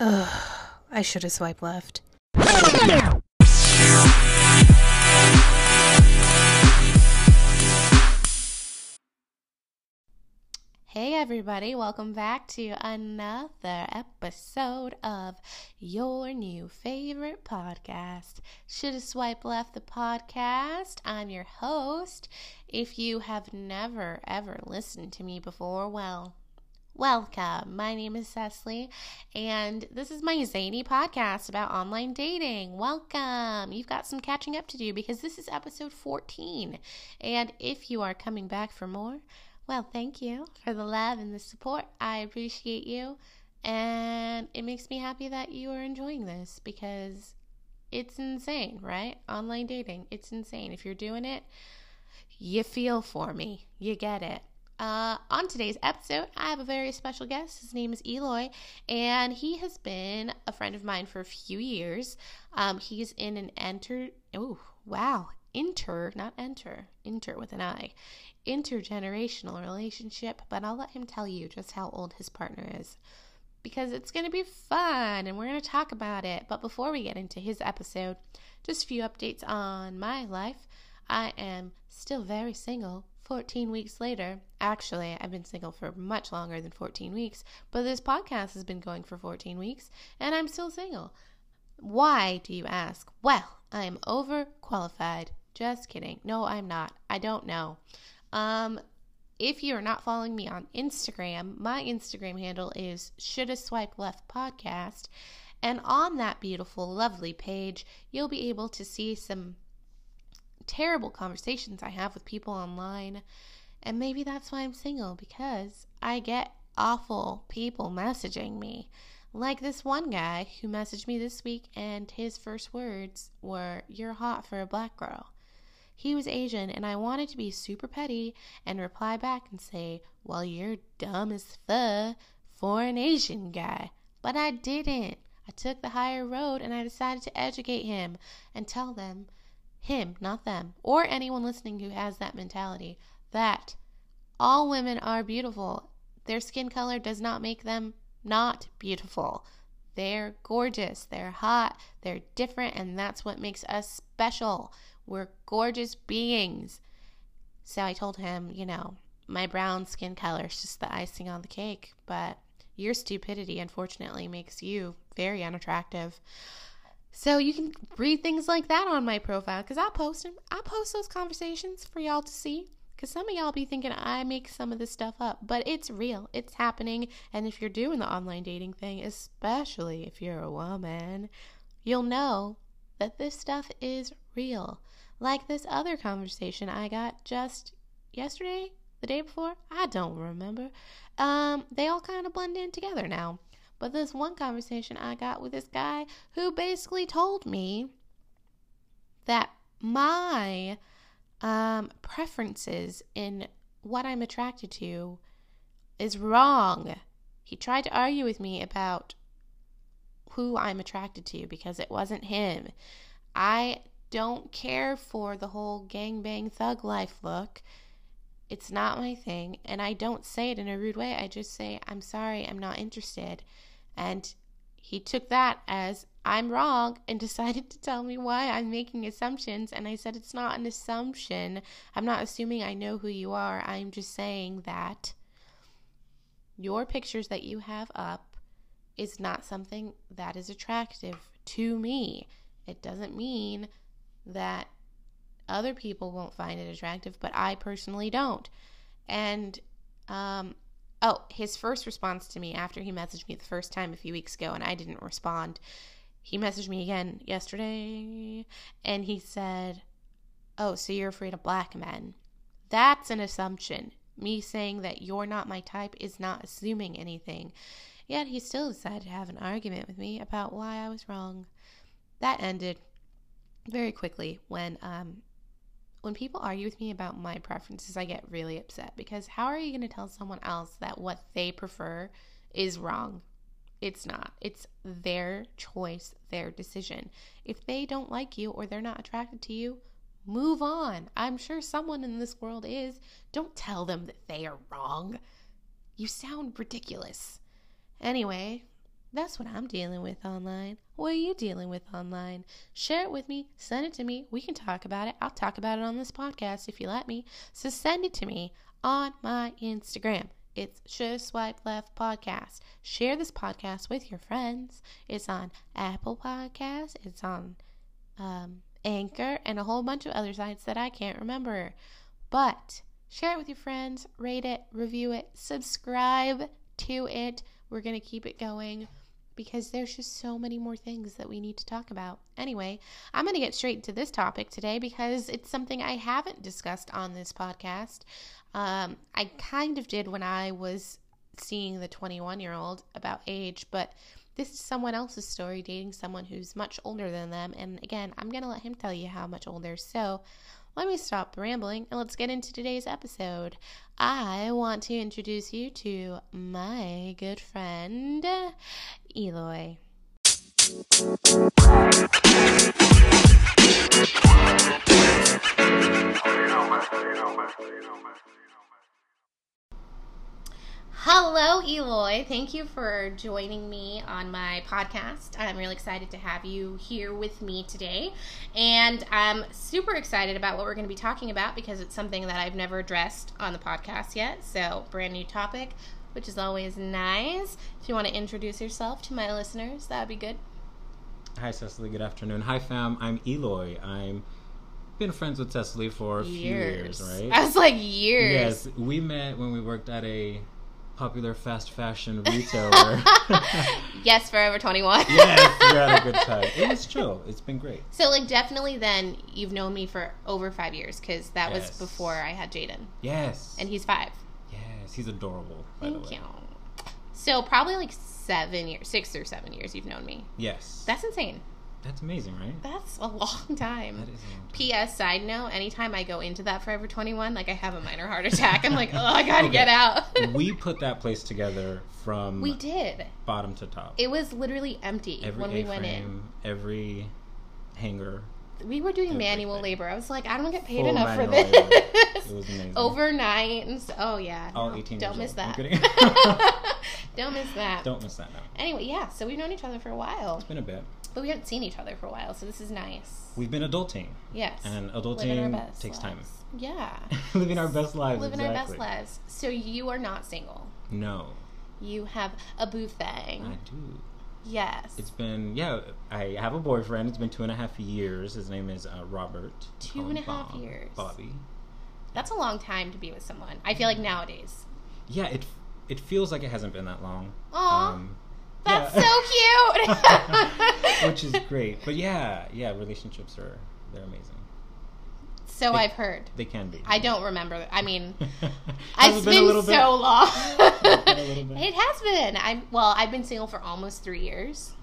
Ugh, I should have swiped left. Hey, everybody, welcome back to another episode of your new favorite podcast, Should Have swiped Left the Podcast. I'm your host. If you have never, ever listened to me before, well, Welcome. My name is Cecily, and this is my zany podcast about online dating. Welcome. You've got some catching up to do because this is episode 14. And if you are coming back for more, well, thank you for the love and the support. I appreciate you. And it makes me happy that you are enjoying this because it's insane, right? Online dating, it's insane. If you're doing it, you feel for me. You get it. Uh, on today's episode, I have a very special guest. His name is Eloy, and he has been a friend of mine for a few years. Um, he's in an enter. Oh, wow. Inter, not enter, inter with an I, intergenerational relationship, but I'll let him tell you just how old his partner is because it's going to be fun and we're going to talk about it. But before we get into his episode, just a few updates on my life. I am still very single 14 weeks later. Actually, I've been single for much longer than 14 weeks, but this podcast has been going for 14 weeks and I'm still single. Why, do you ask? Well, I am overqualified. Just kidding. No, I'm not. I don't know. Um, if you're not following me on Instagram, my Instagram handle is Shoulda Swipe Left Podcast. And on that beautiful, lovely page, you'll be able to see some terrible conversations I have with people online. And maybe that's why I'm single, because I get awful people messaging me. Like this one guy who messaged me this week, and his first words were, You're hot for a black girl. He was Asian, and I wanted to be super petty and reply back and say, Well, you're dumb as fuck for an Asian guy. But I didn't. I took the higher road and I decided to educate him and tell them, him, not them, or anyone listening who has that mentality, that all women are beautiful. Their skin color does not make them not beautiful. They're gorgeous, they're hot, they're different, and that's what makes us special. We're gorgeous beings. So I told him, you know, my brown skin color is just the icing on the cake, but your stupidity, unfortunately, makes you very unattractive. So you can read things like that on my profile because I post them. I post those conversations for y'all to see. Because some of y'all be thinking I make some of this stuff up, but it's real. It's happening. And if you're doing the online dating thing, especially if you're a woman, you'll know that this stuff is real. Like this other conversation I got just yesterday, the day before, I don't remember. Um, they all kind of blend in together now. But this one conversation I got with this guy who basically told me that my um, preferences in what I'm attracted to is wrong. He tried to argue with me about who I'm attracted to because it wasn't him. I don't care for the whole gangbang thug life look. It's not my thing. And I don't say it in a rude way. I just say, I'm sorry, I'm not interested. And he took that as I'm wrong and decided to tell me why I'm making assumptions. And I said, It's not an assumption. I'm not assuming I know who you are. I'm just saying that your pictures that you have up is not something that is attractive to me. It doesn't mean that other people won't find it attractive, but I personally don't. And, um, oh, his first response to me after he messaged me the first time a few weeks ago and I didn't respond, he messaged me again yesterday and he said, Oh, so you're afraid of black men. That's an assumption. Me saying that you're not my type is not assuming anything. Yet he still decided to have an argument with me about why I was wrong. That ended very quickly when um, when people argue with me about my preferences, I get really upset because how are you going to tell someone else that what they prefer is wrong? It's not. It's their choice, their decision. If they don't like you or they're not attracted to you, move on. I'm sure someone in this world is. Don't tell them that they are wrong. You sound ridiculous. Anyway, That's what I'm dealing with online. What are you dealing with online? Share it with me. Send it to me. We can talk about it. I'll talk about it on this podcast if you let me. So send it to me on my Instagram. It's Should Swipe Left Podcast. Share this podcast with your friends. It's on Apple Podcasts. It's on um, Anchor and a whole bunch of other sites that I can't remember. But share it with your friends, rate it, review it, subscribe to it. We're going to keep it going because there's just so many more things that we need to talk about. Anyway, I'm going to get straight to this topic today because it's something I haven't discussed on this podcast. Um, I kind of did when I was seeing the 21 year old about age, but this is someone else's story dating someone who's much older than them. And again, I'm going to let him tell you how much older. So let me stop rambling and let's get into today's episode. I want to introduce you to my good friend, Eloy. Hello, Eloy. Thank you for joining me on my podcast. I'm really excited to have you here with me today. And I'm super excited about what we're going to be talking about because it's something that I've never addressed on the podcast yet. So, brand new topic, which is always nice. If you want to introduce yourself to my listeners, that would be good. Hi, Cecily. Good afternoon. Hi, fam. I'm Eloy. I'm been friends with Cecily for a years. few years, right? I was like years. Yes, we met when we worked at a popular fast fashion retailer. yes, Forever 21. yes, we had a good time. It was chill. It's been great. So, like, definitely then you've known me for over five years because that yes. was before I had Jaden. Yes. And he's five. He's adorable. Thank you. So, probably like seven years, six or seven years you've known me. Yes. That's insane. That's amazing, right? That's a long time. That is a long time. P.S. Side note: Anytime I go into that Forever Twenty One, like I have a minor heart attack. I'm like, oh, I gotta okay. get out. we put that place together from. We did. Bottom to top. It was literally empty every when we went in. Every hanger. We were doing everything. manual labor. I was like, I don't get paid Full enough for this. It was amazing. Overnight and so, oh yeah. All no, 18 Don't miss old. that. don't miss that. Don't miss that now. Anyway, yeah. So we've known each other for a while. It's been a bit. But we haven't seen each other for a while, so this is nice. We've been adulting. Yes. And adulting takes lives. time. Yeah. Living our best lives. Living exactly. our best lives. So you are not single. No. You have a boo thing. I do. Yes. It's been yeah. I have a boyfriend. It's been two and a half years. His name is uh, Robert. Two and a half Bob, years. Bobby. That's a long time to be with someone. I feel like nowadays. Yeah, it it feels like it hasn't been that long. Aww. Um, that's yeah. so cute. Which is great. But yeah, yeah, relationships are they're amazing. So they, I've heard. They can be. I don't remember. I mean, it's been, been so long. it has been. I'm well. I've been single for almost three years.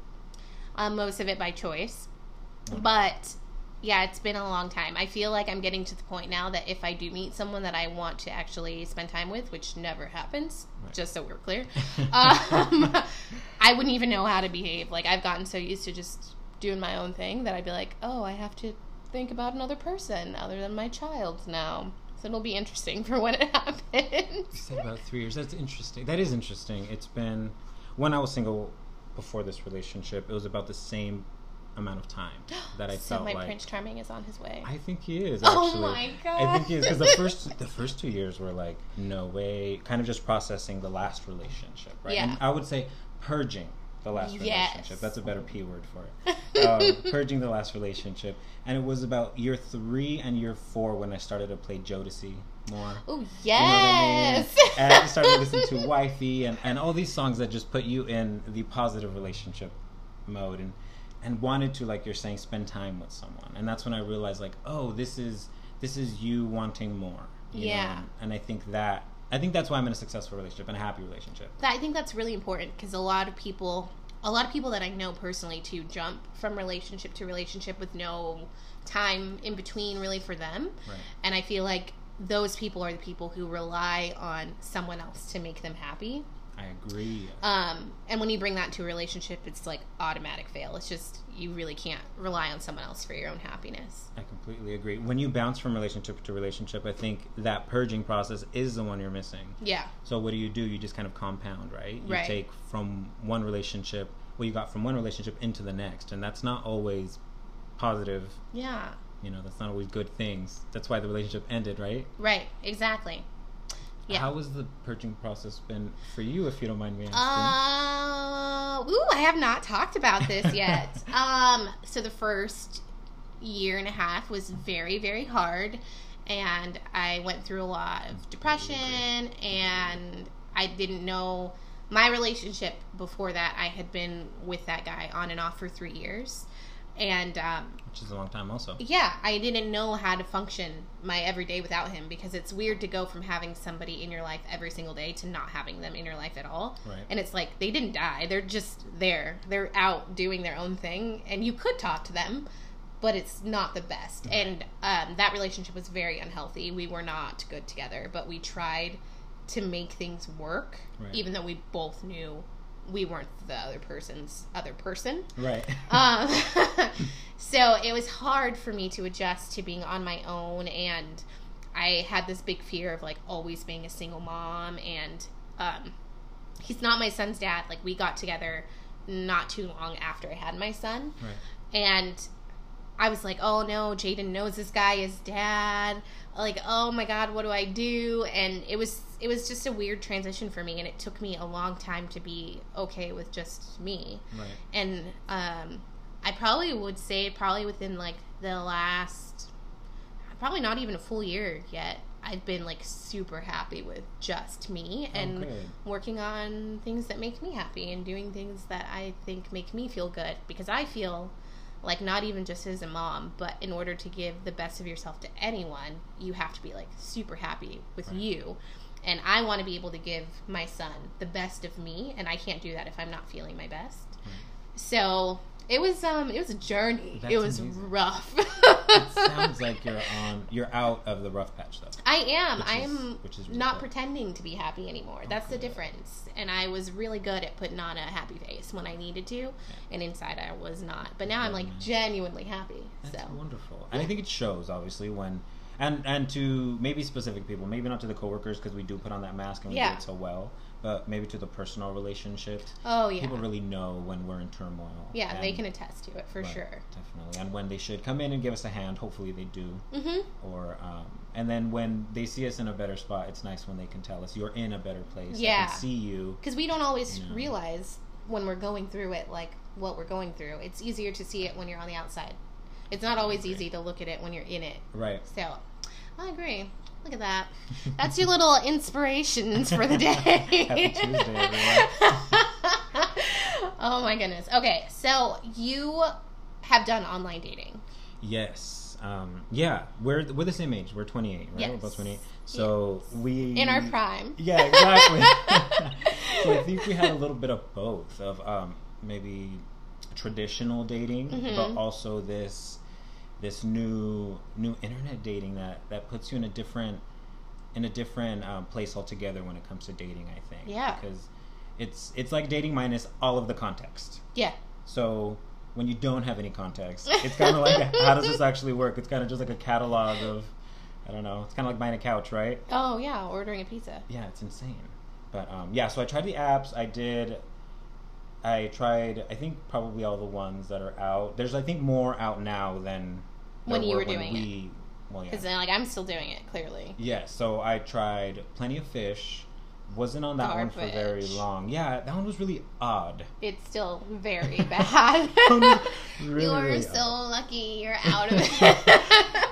Um, most of it by choice, okay. but yeah, it's been a long time. I feel like I'm getting to the point now that if I do meet someone that I want to actually spend time with, which never happens, right. just so we're clear, um, I wouldn't even know how to behave. Like I've gotten so used to just doing my own thing that I'd be like, oh, I have to think about another person other than my child now. So it'll be interesting for when it happens. You said about three years. That's interesting. That is interesting. It's been when I was single before this relationship. It was about the same amount of time that I so felt my like Prince Charming is on his way. I think he is. Oh actually. Oh my god! I think he is because the first the first two years were like no way, kind of just processing the last relationship, right? Yeah. And I would say purging the last yes. relationship. That's a better P word for it. um, purging the last relationship. And it was about year three and year four when I started to play Jodeci more. Oh, yes. You know I mean? and I started listening to Wifey and, and all these songs that just put you in the positive relationship mode and and wanted to like you're saying spend time with someone and that's when i realized like oh this is this is you wanting more you yeah know? and i think that I think that's why I'm in a successful relationship and a happy relationship. I think that's really important because a lot of people, a lot of people that I know personally, to jump from relationship to relationship with no time in between, really for them. Right. And I feel like those people are the people who rely on someone else to make them happy. I agree. Um, and when you bring that to a relationship, it's like automatic fail. It's just you really can't rely on someone else for your own happiness. I completely agree. When you bounce from relationship to relationship, I think that purging process is the one you're missing. Yeah. So what do you do? You just kind of compound, right? You Right. take from one relationship, what you got from one relationship into the next, and that's not always positive. Yeah. You know, that's not always good things. That's why the relationship ended, right? Right. Exactly. Yeah. How has the purging process been for you, if you don't mind me asking? Uh, ooh, I have not talked about this yet. um, so the first year and a half was very, very hard, and I went through a lot of depression, and I didn't know my relationship before that. I had been with that guy on and off for three years, and um, Which is a long time, also. yeah, I didn't know how to function my everyday without him because it's weird to go from having somebody in your life every single day to not having them in your life at all. Right. And it's like they didn't die; they're just there. They're out doing their own thing, and you could talk to them, but it's not the best. And um, that relationship was very unhealthy. We were not good together, but we tried to make things work, Right. even though we both knew we weren't the other person's other person. Right. Um, so it was hard for me to adjust to being on my own, and I had this big fear of like always being a single mom. And um, he's not my son's dad. Like we got together not too long after I had my son, right. and I was like, oh no, Jaden knows this guy is dad. Like, oh my god, what do I do? And it was it was just a weird transition for me, and it took me a long time to be okay with just me Right. and um, I probably would say probably within like the last, probably not even a full year yet. I've been like super happy with just me and good. working on things that make me happy and doing things that I think make me feel good because I feel like not even just as a mom, but in order to give the best of yourself to anyone, you have to be like super happy with Right. you. And I want to be able to give my son the best of me, and I can't do that if I'm not feeling my best. So it was um it was a journey. That's it was amazing. rough. It sounds like you're on. You're out of the rough patch, though. I am. I am which is really not good. pretending to be happy anymore. That's the difference. And I was really good at putting on a happy face when I needed to, and inside I was not. But now I'm like nice. genuinely happy. That's so wonderful, and I think it shows obviously when, and and to maybe specific people, maybe not to the coworkers because we do put on that mask and we Yeah. do it so well, but maybe to the personal relationships, oh yeah, people really know when we're in turmoil. yeah, they can attest to it for right, sure. definitely, and when they should come in and give us a hand. Hopefully they do, hmm or um, and then when they see us in a better spot, it's nice when they can tell us you're in a better place. I Yeah. can see you. Because we don't always Yeah. realize when we're going through it, like what we're going through. It's easier to see it when you're on the outside. It's not always easy to look at it when you're in it. Right. So, I agree. Look at that. That's your little inspirations for the day. Happy Tuesday, oh my goodness. Okay, so you have done online dating. Yes. Um, yeah, we're we're the same age. We're 28, right? We're Yes. both 28. So we In our prime. Yeah, exactly. so I think we had a little bit of both of um, maybe traditional dating, Mhm. but also this this new new internet dating that that puts you in a different in a different um, place altogether when it comes to dating. I think. Yeah. Because it's it's like dating minus all of the context. Yeah. So when you don't have any context, it's kind of like how does this actually work? It's kind of just like a catalog of I don't know. It's kind of like buying a couch, right? Oh, yeah, ordering a pizza. Yeah, it's insane. But um, yeah, so I tried the apps. I did. I tried. I think probably all the ones that are out. There's I think more out now than When you were when doing we, Well, yeah. Because then, like, I'm still doing it, clearly. Yeah, so I tried Plenty of Fish. Wasn't on that one for very long. Yeah, that one was really odd. It's still very bad. Really, You're really so odd. lucky you're out of it.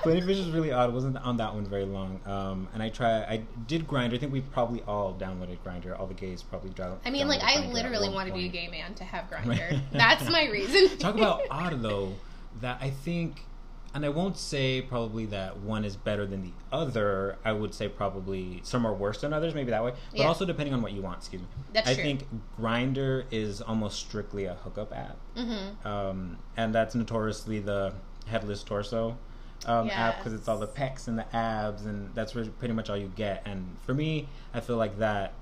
Plenty Fish was really odd. Wasn't on that one very long. Um, and I try. I did Grindr. I think we probably all downloaded Grindr. All the gays probably downloaded. I mean, like, I literally want to be a gay man to have Grindr. That's my reason. Talk about odd though. That I think, and I won't say probably that one is better than the other. I would say probably some are worse than others. Maybe that way, but Yeah. also depending on what you want. Excuse me. That's I true. think Grindr is almost strictly a hookup app, hmm um, and that's notoriously the headless torso. Um, app because it's all the pecs and the abs, and that's pretty much all you get. And for me, I feel like that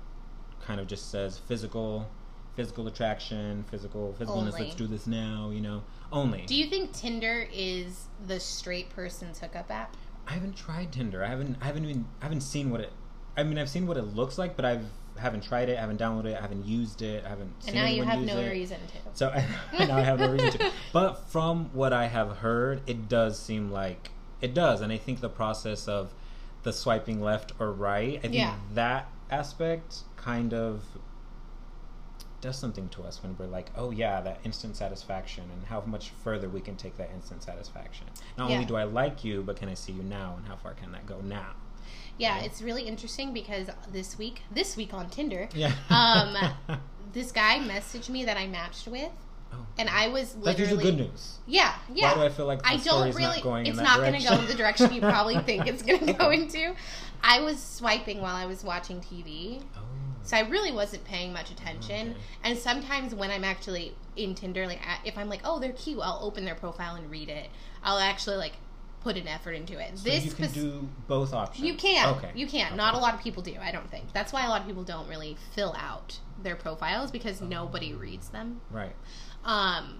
kind of just says physical, physical attraction, physical physicalness. Only. Let's do this now. You know, only. Do you think Tinder is the straight person's hookup app? I haven't tried Tinder. I haven't. I haven't even. I haven't seen what it. I mean, I've seen what it looks like, but I've haven't tried it. I haven't downloaded it. I haven't used it. I haven't. And seen now you have no it. reason to. So now I have no reason to. But from what I have heard, it does seem like it does, and I think the process of the swiping left or right, I think Yeah. that aspect kind of does something to us when we're like, oh yeah, that instant satisfaction, and how much further we can take that instant satisfaction. Not Yeah. only do I like you, but can I see you now, and how far can that go now? Yeah, it's really interesting because this week, this week on Tinder, Yeah. um, this guy messaged me that I matched with, oh. and I was That's literally usually good news. Yeah, yeah. Why do I feel like I don't really. not going in it's not going to go in the direction you probably think it's going to go into. I was swiping while I was watching TV, Oh. So I really wasn't paying much attention. Okay. And sometimes when I'm actually in Tinder, like if I'm like, oh, they're cute, I'll open their profile and read it. I'll actually like put an effort into it. So this you can do both options. you can. Okay. You can. Okay. Not a lot of people do, I don't think. That's why a lot of people don't really fill out their profiles because Oh. nobody reads them. Right. Um,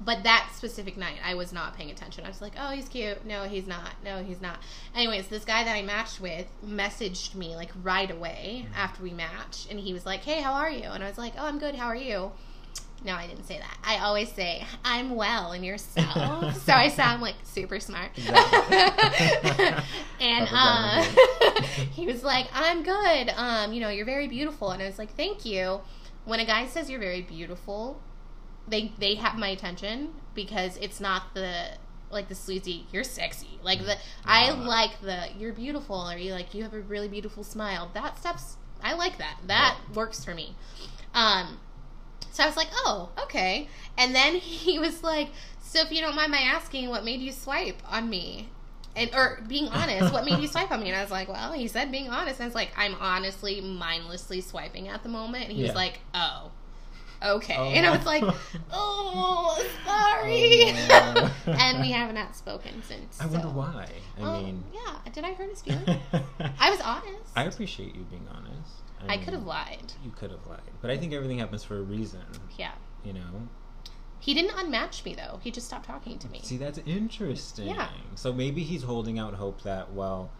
but that specific night, I was not paying attention. I was like, "Oh, he's cute. No, he's not. No, he's not." Anyways, this guy that I matched with messaged me like right away after we matched, and he was like, "Hey, how are you?" And I was like, "Oh, I'm good. How are you?" No, I didn't say that. I always say, "I'm well," and yourself. so I sound like super smart. And uh, he was like, "I'm good. Um, you know, you're very beautiful." And I was like, "Thank you." When a guy says you're very beautiful, they they have my attention because it's not the like the sleazy you're sexy. Like the i Ah. like the you're beautiful or you like you have a really beautiful smile. That stuff's i like that. That works for me. Um so i was like oh okay. And then he was like so if you don't mind my asking what made you swipe on me? And or being honest what made you swipe on me? And i was like well he said being honest. And i was like i'm honestly mindlessly swiping at the moment. And he Yeah. was like oh okay Oh, and i was like oh sorry Oh, and we haven't not spoken since I wonder why. I Oh, mean, yeah did i hurt his feelings i was honest I appreciate you being honest. I mean, could have lied You could have lied, but I think everything happens for a reason. yeah You know. he didn't unmatch me though he just stopped talking to me See, that's interesting. Yeah. So maybe he's holding out hope that well,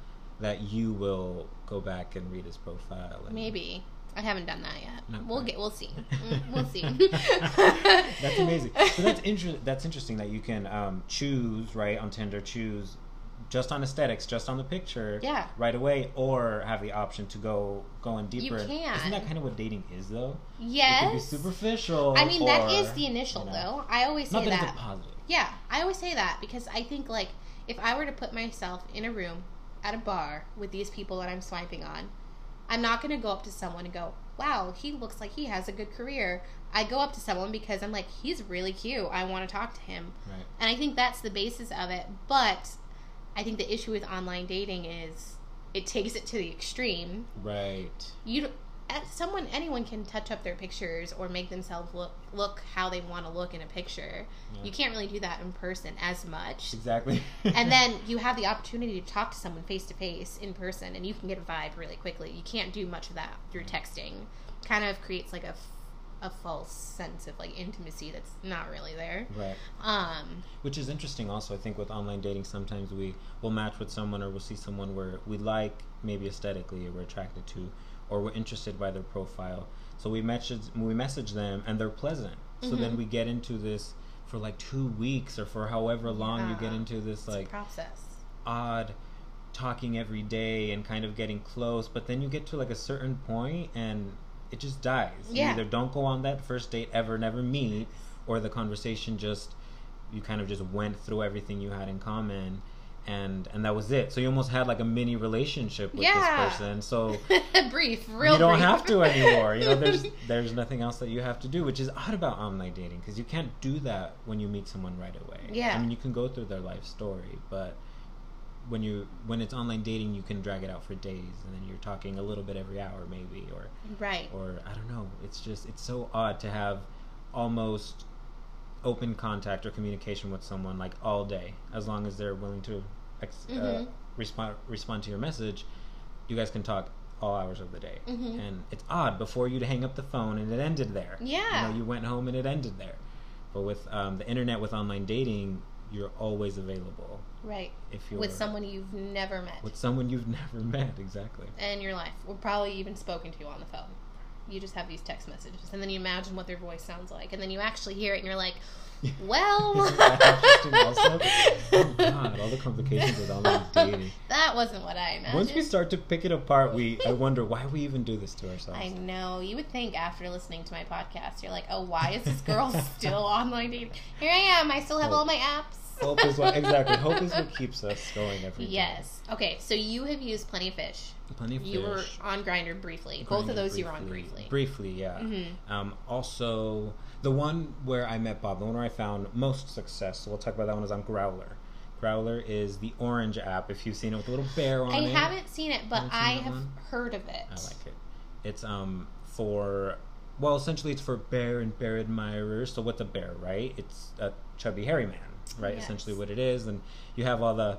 that you will go back and read his profile. And maybe i haven't done that yet Not we'll quite. get we'll see Mm, we'll see that's amazing. So that's inter- That's interesting that you can um, choose right on Tinder. Choose just on aesthetics, just on the picture, Yeah. right away, or have the option to go going in deeper. can. Isn't that kind of what dating is, though? It yes could be superficial. i mean that or, is the initial you know, though i always say Not that, that it's a positive. Yeah, I always say that because I think like if I were to put myself in a room at a bar with these people that I'm swiping on, I'm not going to go up to someone and go, "Wow, he looks like he has a good career." I go up to someone because I'm like, "He's really cute. I want to talk to him." Right. And I think that's the basis of it, but I think the issue with online dating is it takes it to the extreme. Right. You don't- someone anyone can touch up their pictures or make themselves look look how they want to look in a picture. Yeah. You can't really do that in person as much. Exactly. and then you have the opportunity to talk to someone face to face in person and you can get a vibe really quickly. You can't do much of that through texting. Kind of creates like a a false sense of like intimacy that's not really there. right. Um Which is interesting also, I think, with online dating, sometimes we will match with someone or we'll see someone where we like, maybe aesthetically, or we're attracted to, or we're interested by their profile. So we message, we message them and they're pleasant. So Mhm. then we get into this for like two weeks or for however long you get into this like process. odd talking every day and kind of getting close, but then you get to like a certain point and it just dies. Yeah. You either don't go on that first date ever, never meet, or the conversation just you kind of just went through everything you had in common and and that was it. So you almost had like a mini relationship with Yeah. this person. So brief, real you don't brief. have to anymore. You know, there's there's nothing else that you have to do, which is odd about online dating because you can't do that when you meet someone right away. Yeah. I mean, you can go through their life story, but when you when it's online dating, you can drag it out for days, and then you're talking a little bit every hour, maybe, or right. or I don't know. It's just it's so odd to have almost open contact or communication with someone like all day, as long as they're willing to ex- uh, Mhm. respond respond to your message. You guys can talk all hours of the day, Mhm. and it's odd. Before you'd hang up the phone, and it ended there. Yeah. you know, you went home and it ended there. But with um, the internet, with online dating, you're always available Right. if you're With someone you've never met with someone you've never met. Exactly. in your life, or probably even spoken to you on the phone. You just have these text messages, and then you imagine what their voice sounds like, and then you actually hear it, and you're like, "Well? Oh God, all the complications with online dating. that wasn't what I imagined." Once we start to pick it apart, we I wonder why we even do this to ourselves. I know. You would think after listening to my podcast, you're like, "Oh, why is this girl still online dating?" Here I am. I still have all my apps. Hope is what exactly. Hope is what keeps us going every day. Yes. Okay. So you have used plenty of fish. Plenty of You were on Grindr briefly. Both of Grindr those you were on briefly. Briefly, yeah. Mhm. Um, also, the one where I met Bob, the one where I found most success, so we'll talk about that one, is on Growlr. Growlr is the orange app, if you've seen it with a little bear on I it. I haven't seen it, but seen I have one? heard of it. I like it. It's um for well, essentially it's for bear and bear admirers. So what's a bear, right? It's a chubby hairy man, right? Yes. Essentially what it is, and you have all the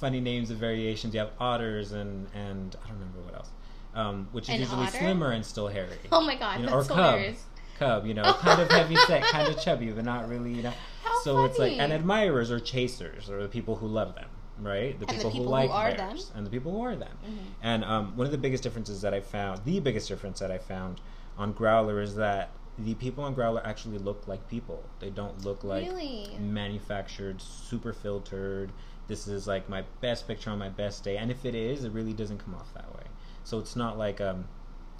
funny names and variations. You have otters and and I don't remember what else, um, which is An usually otter? slimmer and still hairy. Oh my god, You know, that's or cub. hilarious. Cub, you know, kind of heavy set, kind of chubby, but not really, you know. How so it's like, and admirers or chasers, or the people who love them, right? The And the people, people who who like are bears, them. and the people who are them. Mhm. And um, one of the biggest differences that I found, the biggest difference that I found on Growlr is that the people on Growlr actually look like people. They don't look like really? manufactured, super filtered. This is like my best picture on my best day, and if it is, it really doesn't come off that way. So it's not like um,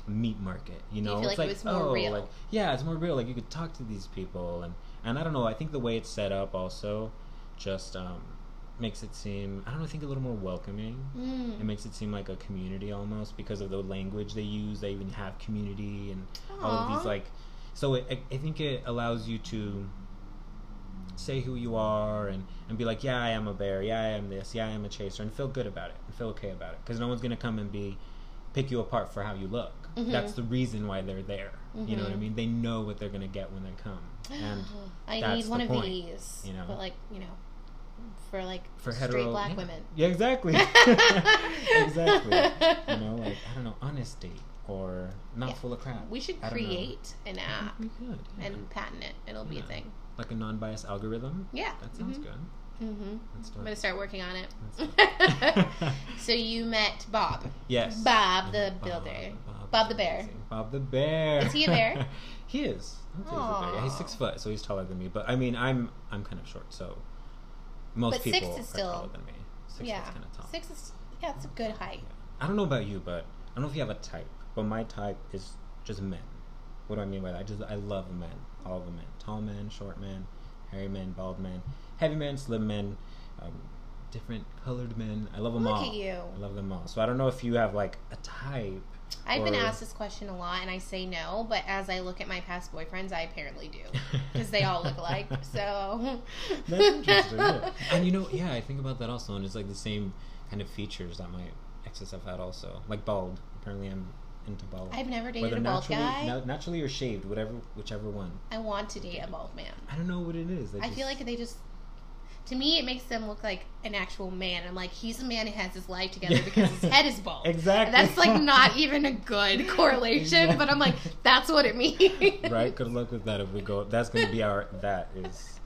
meat market, you you know. feel it's like it was more oh, real? like yeah, it's more real. Like you could talk to these people, and and I don't know. I think the way it's set up also just um, makes it seem I don't know. I think a little more welcoming. Mm. It makes it seem like a community almost because of the language they use. They even have community and all of these like. So it, I, I think it allows you to say who you are and, and be like, yeah, I am a bear. Yeah, I am this. Yeah, I am a chaser, and feel good about it and feel okay about it because no one's gonna come and be pick you apart for how you look. Mhm. That's the reason why they're there. You know what I Mhm. mean? They know what they're gonna get when they come, and I need one the of point, these. you know? But like, you know, for like for straight hetero black yeah. women. Yeah, exactly. exactly. You know, like I don't know, honest date or not Yeah. full of crap. We should don't know. create an app We could. yeah. and patent it. It'll be a thing. like a non-biased algorithm. Yeah. That sounds Mhm. good. Mm-hmm. I'm gonna start working on it. So you met Bob. Yes. Bob the Bob, builder. Bob, Bob the bear. Bob the bear. Is he a bear? he is. He's. Yeah, he's six foot, so he's taller than me. But I mean, I'm I'm kind of short, so most But six people is are still- taller than me. Six yeah. is kind of tall. Six is yeah, it's a good height. I don't know about you, but I don't know if you have a type. But my type is just men. What do I mean by that? I just I love men, all the men, tall men, short men, hairy men, bald men, heavy men, slim men, um, different colored men. I love them Look all. at you. I love them all. So I don't know if you have like a type. I've been asked this question a lot, and I say no. But as I look at my past boyfriends, I apparently do because they all look alike. So That's interesting. yeah. And you know, yeah, I think about that also, and it's like the same kind of features that my exes have had also, like bald. Apparently, I'm into bald. I've never dated Whether a bald naturally, guy. na- naturally or shaved, whatever, whichever one. I want to date a bald man. I don't know what it is. They I feel like they just. To me, it makes them look like an actual man. I'm like, he's a man who has his life together because his head is bald. Exactly. And that's like not even a good correlation, but I'm like, that's what it means. right. Good luck with that. If we go, that's going to be our. That is.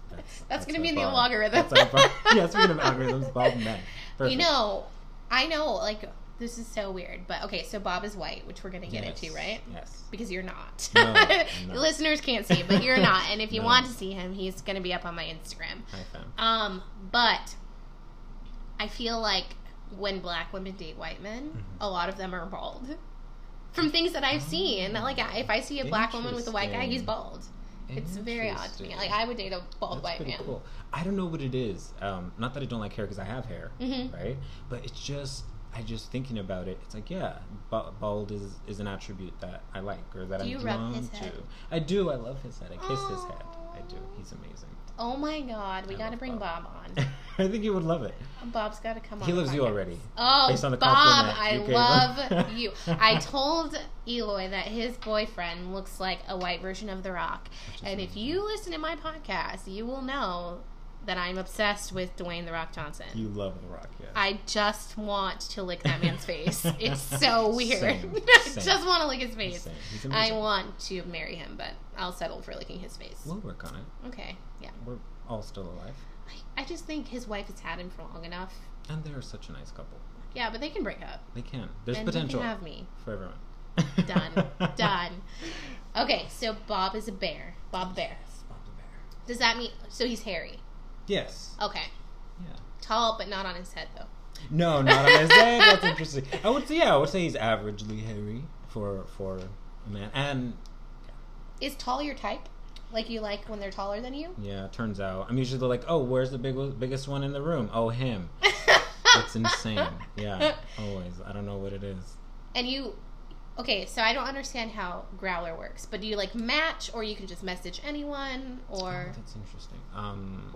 That's, gonna be in the algorithm. That's our bar. yeah, speaking of algorithms, bald men. Perfect. You know, I know, like, this is so weird, but okay, so Bob is white, which we're gonna get Yes. into, right? Yes. Because you're not. No, not. Listeners can't see, but you're not. And if you No. want to see him, he's gonna be up on my Instagram. Um, but I feel like when black women date white men, Mhm. a lot of them are bald. From things that I've seen, Oh. like if I see a black woman with a white guy, he's bald. It's very odd to me. Like I would date a bald That's white man. cool. I don't know what it is. Um, not that I don't like hair because I have hair, Mhm. right? But it's just I just thinking about it. It's like yeah, bald is is an attribute that I like or that Do I'm drawn to. I do. I love his head. I kiss his head. I do. He's amazing. Oh my god, we I gotta bring Bob. Bob on. I think you would love it. Bob's got to come on. He loves you already. Oh, Based on the Bob, I love you. I told Eloy that his boyfriend looks like a white version of The Rock. And if you listen to my podcast, you will know that I'm obsessed with Dwayne the Rock Johnson. You love The Rock, yeah. I just want to lick that man's face. It's so weird. Same, I just want to lick his face. I want to marry him, but I'll settle for licking his face. We'll work on it. Okay, yeah. We're all still alive. I, I just think his wife has had him for long enough. And they're such a nice couple. Yeah, but they can break up. They can. There's and potential can have me. for everyone. Done. Done. Okay, so Bob is a bear. Bob Bear. Yes, Bob the Bear. Does that mean so he's hairy? Yes. Okay. Yeah. Tall, but not on his head though. No, not on his head. That's interesting. I would say, yeah, I would say he's averagely hairy for for a man. And Is tall your type? Like you like when they're taller than you? yeah, it turns out I'm usually like, oh, where's the big biggest one in the room? Oh, him. It's insane. Yeah, always. I don't know what it is. and you okay so i don't understand how Growlr works but do you like match or you can just message anyone or Oh, that's interesting. Um,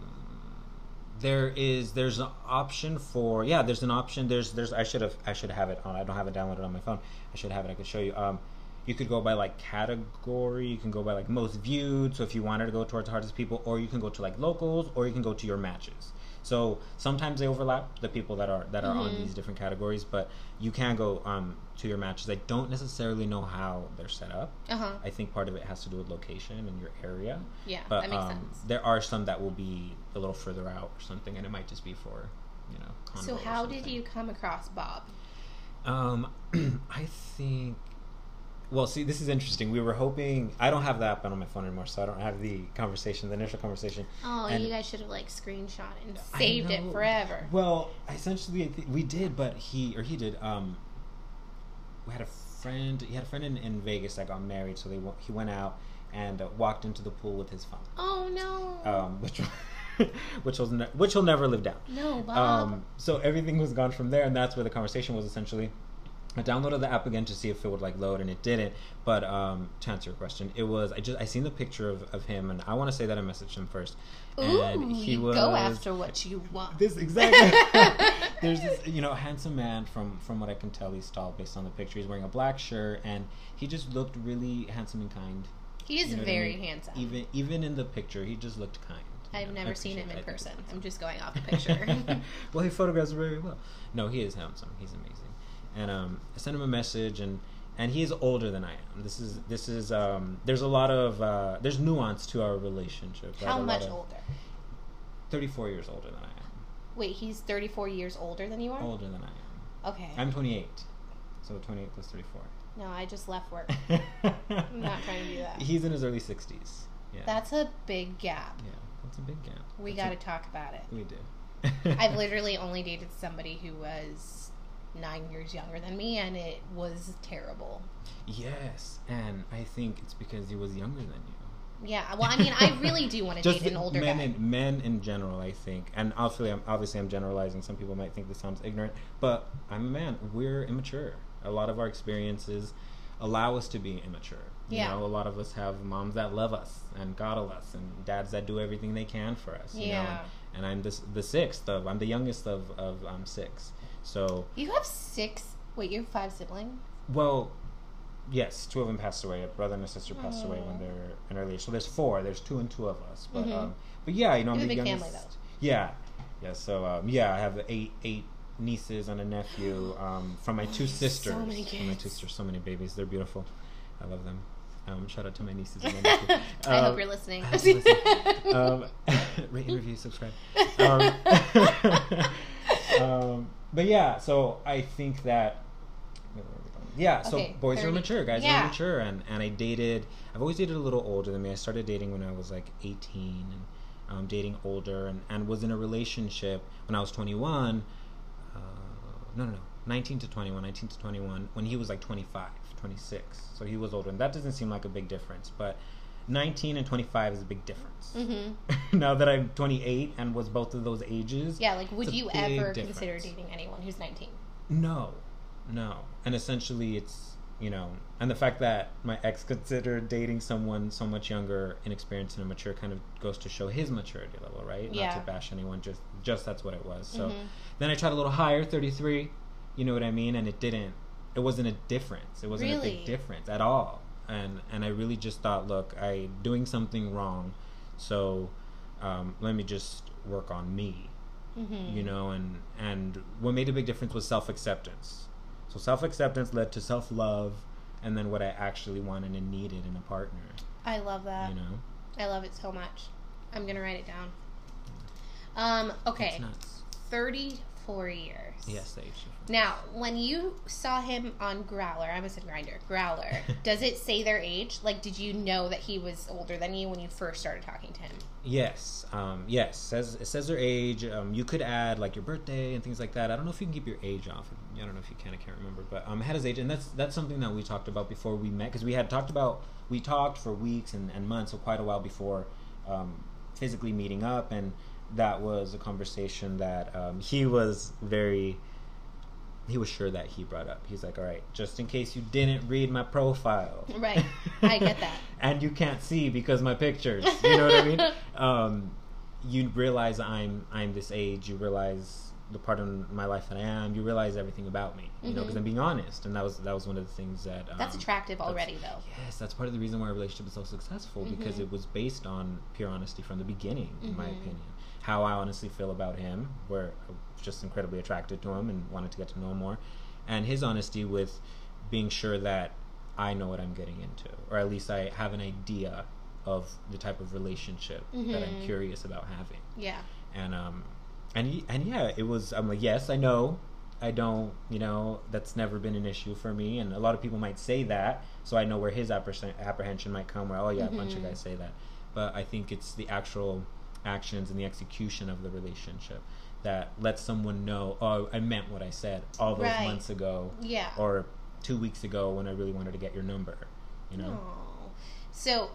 there is there's an option for yeah there's an option there's there's I should have I should have it on I don't have it downloaded on my phone. I should have it I could show you. Um you could go by like category you can go by like most viewed so if you wanted to go towards the hardest people or you can go to like locals or you can go to your matches so sometimes they overlap the people that are that are on Mhm. these different categories but you can go um to your matches I don't necessarily know how they're set up uh-huh I think part of it has to do with location and your area yeah but that makes um, sense there are some that will be a little further out or something, and it might just be for you know. so how did you come across bob Um, I think. Well, see, this is interesting. We were hoping. I don't have the app on my phone anymore, so I don't have the conversation, the initial conversation. oh And- you guys should have like screenshot and saved it forever Well, essentially, we did, but he or he did. Um, we had a friend. He had a friend in, in Vegas that got married, so they he went out and uh, walked into the pool with his phone, oh no um, which which was ne- which he'll never live down. no bob Um, so everything was gone from there, and that's where the conversation was essentially. I downloaded the app again to see if it would like load, and it didn't. But um, to answer your question, it was I just I seen the picture of, of him, and I want to say that I messaged him first, Ooh, and he was go after what you want this exactly. There's this you know handsome man from from what I can tell he's tall based on the picture. He's wearing a black shirt, and he just looked really handsome and kind. he is You know what I very mean? handsome Even even in the picture, he just looked kind. i've know. Never seen him in that. I think person i'm just going off the picture well, he photographs very well. No, he is handsome. He's amazing. And um, I sent him a message, and and he is older than I am. This is this is um, there's a lot of uh, there's nuance to our relationship. right? how much of- older Thirty four years older than I am. wait he's 34 years older than you are Older than I am. okay I'm 28. So 28 plus 34. no i just left work i'm not trying to do that He's in his early 60s. Yeah. That's a big gap. yeah. That's a big gap. We got to talk about it. we do. I've literally only dated somebody who was nine years younger than me, and it was terrible. Yes, and I think it's because he was younger than you. Yeah, well, I mean, I really do want to date an older men guy. in men in general, I think, and obviously, I'm obviously I'm generalizing. Some people might think this sounds ignorant, but I'm a man. We're immature. A lot of our experiences allow us to be immature. You Yeah. know, a lot of us have moms that love us and coddle us, and dads that do everything they can for us. You know? Yeah. and, and I'm this the sixth of I'm the youngest of of um, six. So You have six. Wait, you have five siblings? well, yes, two of them passed away. A brother and a sister passed away when Oh. they're an early. So there's four. There's two and two of us. But Mhm. um, but yeah, you know, I'm the youngest. family, though. Yeah, yeah. So um, yeah, I have eight eight nieces and a nephew um, from my two Oh, so sisters. many From my two sisters, so many babies. They're beautiful. I love them. Um, shout out to my nieces and my nephew. I Um, hope you're listening. I hope you're listening. um, rate review, subscribe. Um, um, but yeah, so I think that. where were we going? Yeah, so Okay, boys 30. are mature, guys Yeah. are mature, and and I dated. I've always dated a little older than me. I started dating when I was like eighteen, and um, dating older, and and was in a relationship when I was twenty one. Uh, no, no, no, nineteen to 21, 19 to twenty one. When he was like 25, 26. so he was older, and that doesn't seem like a big difference, but. 19 and 25 is a big difference. hmm now that I'm 28 and was both of those ages. Yeah, like, would you ever consider dating anyone who's 19? No, no. And essentially, it's, you know, and the fact that my ex considered dating someone so much younger, inexperienced, and immature kind of goes to show his maturity level, right? Yeah. Not to bash anyone, just, just that's what it was. So Mhm. then I tried a little higher, 33, you know what I mean? And it didn't, it wasn't a difference. It wasn't a big difference at all. And, and I really just thought, look, I doing something wrong. So um, let me just work on me Mm-hmm. you know and and what made a big difference was self-acceptance so self-acceptance led to self-love and then what i actually wanted and needed in a partner I love that. you know I love it so much. I'm gonna write it down. Um. Okay. it's Thirty-four years. yes age Now, when you saw him on Growlr, I was said Grindr. Growlr. does it say their age? Like, did you know that he was older than you when you first started talking to him? yes um yes says it says their age um you could add like your birthday and things like that i don't know if you can keep your age off i don't know if you can i can't remember but um it had his age and that's that's something that we talked about before we met because we had talked about we talked for weeks and, and months so quite a while before um physically meeting up and that was a conversation that um, he was very he was sure that he brought up he's like all right just in case you didn't read my profile Right. I get that. and you can't see because my pictures you know what i mean um, you realize i'm i'm this age you realize the part of my life that i am you realize everything about me you know because i'm being honest and that was that was one of the things that um, That's attractive that's- already, though. Yes, that's part of the reason why our relationship is so successful because Mhm. it was based on pure honesty from the beginning, in my Mhm. opinion. How I honestly feel about him, where I was just incredibly attracted to him and wanted to get to know him more, and his honesty with being sure that I know what I'm getting into, or at least I have an idea of the type of relationship that I'm Mhm. curious about having Yeah. and um and and yeah it was i'm like yes i know i don't you know that's never been an issue for me and a lot of people might say that so i know where his appreh- apprehension might come where oh yeah a bunch of Mhm. guys say that but i think it's the actual actions and the execution of the relationship that lets someone know oh i meant what i said all those Right. months ago Yeah. or two weeks ago when i really wanted to get your number you know Aw. So,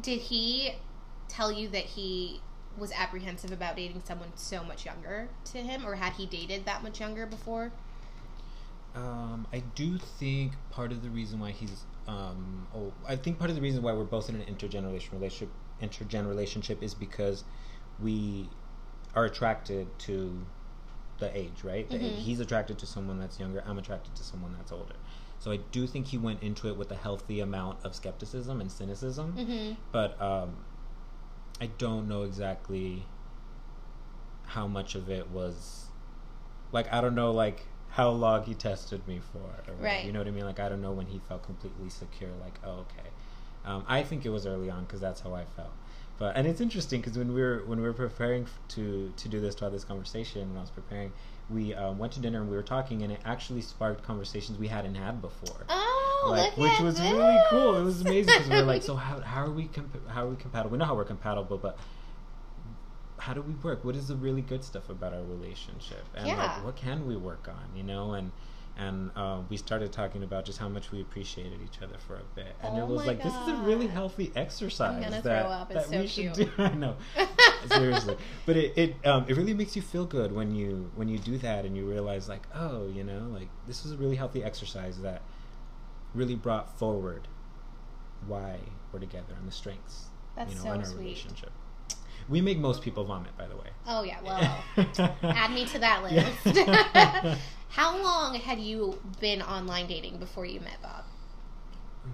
did he tell you that he was apprehensive about dating someone so much younger to him, or had he dated that much younger before? Um, I do think part of the reason why he's um, oh, I think part of the reason why we're both in an intergenerational relationship, intergen relationship, is because we are attracted to the age, right? The age. Mhm. He's attracted to someone that's younger. I'm attracted to someone that's older. So I do think he went into it with a healthy amount of skepticism and cynicism, Mm-hmm. but um, I don't know exactly how much of it was like I don't know like how long he tested me for. Or, Right. You know what I mean? Like I don't know when he felt completely secure. Like oh okay, um, I think it was early on because that's how I felt. But and it's interesting because when we were when we were preparing to to do this to have this conversation when I was preparing, we um, went to dinner and we were talking and it actually sparked conversations we hadn't had before Oh, like, which was really cool. It was amazing because we were like, so how, how are we comp- how are we compatible? We know how we're compatible, but how do we work? What is the really good stuff about our relationship? And Yeah. like, what can we work on? You know, and and uh, we started talking about just how much we appreciated each other for a bit, and Oh it was like this is a really healthy exercise that, throw up. It's that so we should do. I know, seriously, but it it um, it really makes you feel good when you when you do that and you realize like oh you know like this was a really healthy exercise that really brought forward why we're together and the strengths That's you know so in our sweet. relationship. We make most people vomit, by the way. Oh yeah, well, add me to that list. How long had you been online dating before you met Bob? Mm,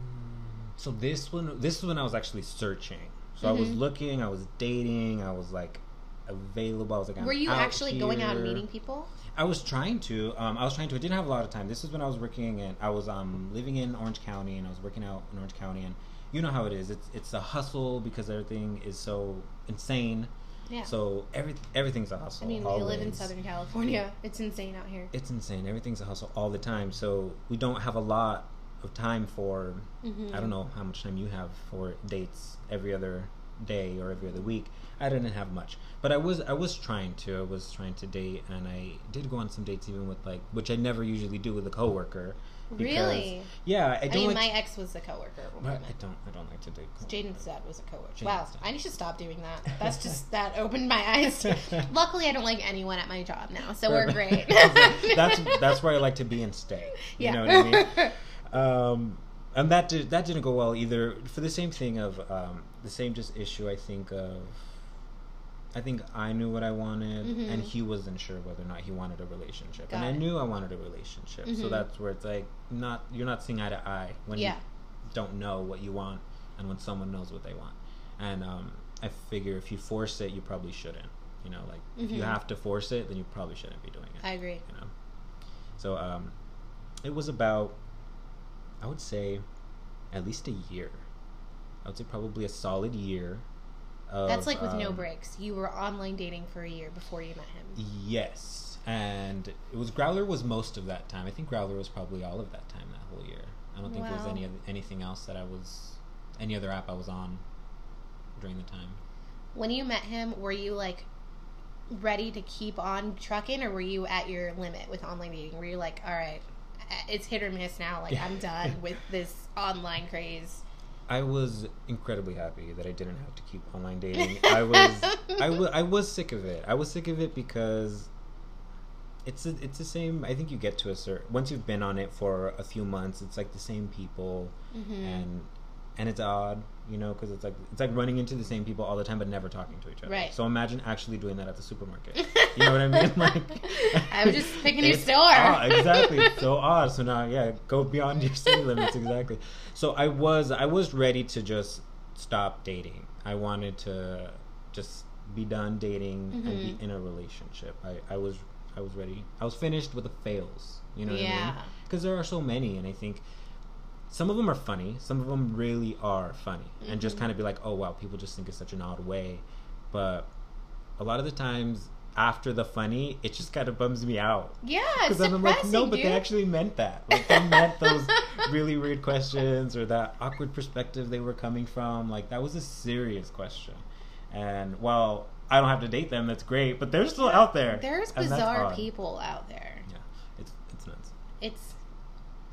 so this one, this is when I was actually searching. So I was Mhm. looking, I was dating, I was like available. I was like, Were you actually going out and meeting people? I was trying to. Um, I was trying to. I didn't have a lot of time. This is when I was working, and I was um, living in Orange County, and I was working out in Orange County, and you know how it is. It's it's a hustle because everything is so insane. Yeah. So every everything's a hustle. I mean, we live in. Southern California. It's insane out here. It's insane. Everything's a hustle all the time. So we don't have a lot of time for. Mm-hmm. I don't know how much time you have for dates every other day or every other week. I didn't have much, but I was I was trying to. I was trying to date, and I did go on some dates even with like, which I never usually do with a coworker. Because- Really? Yeah, I I, don't mean, like. my ex was a coworker. at one but. I don't. I don't like to date. Jaden's dad was a coworker. Jaden's Wow, dad. I should stop doing that. That's just that opened my eyes. to- Luckily, I don't like anyone at my job now, so we're great. that's that's where I like to be and stay. You Yeah. know what I mean? um, and that did, that didn't go well either for the same thing of um, the same just issue. I think of. I think I knew what I wanted, Mhm. and he wasn't sure whether or not he wanted a relationship, Got and I knew I wanted a relationship. So Mhm. that's where it's like not you're not seeing eye to eye when Yeah. you don't know what you want, and when someone knows what they want, and um, I figure if you force it, you probably shouldn't. You know, like if you Mhm. have to force it, then you probably shouldn't be doing it. I agree. you know. So um, it was about, I would say, at least a year. I would say probably a solid year. Of, That's like with no um, breaks. You were online dating for a year before you met him. Yes, and it was Growlr was most of that time. I think Growlr was probably all of that time that whole year. I don't think there was any anything else that I was, any other app I was on during the time. When you met him, were you like ready to keep on trucking, or were you at your limit with online dating? Were you like, all right, it's hit or miss now. Like I'm done with this online craze. I was incredibly happy that I didn't have to keep online dating. I was I wa- I was sick of it. I was sick of it because it's a, it's the same. I think you get to a certain once you've been on it for a few months, it's like the same people, Mhm. and and it's odd, you know, because it's like it's like running into the same people all the time, but never talking to each other. Right. So imagine actually doing that at the supermarket. you know what I mean? Like I was just picking your store. odd, exactly. It's so odd. So now, yeah, go beyond your city limits. Exactly. So I was I was ready to just stop dating. I wanted to just be done dating and Mhm. be in a relationship. I, I was I was ready. I was finished with the fails. You know what I mean? Yeah. Because there are so many, and I think some of them are funny. Some of them really are funny, and just Mhm. kind of be like, oh wow, people just think it's such an odd way. But a lot of the times after the funny, it just kind of bums me out. Yeah, it's Because I'm like, no, but dude. they actually meant that. Like they meant those really weird questions or that awkward perspective they were coming from. Like that was a serious question. And while I don't have to date them, that's great. But they're still out there. There's bizarre people out there. Yeah, it's it's nuts. It's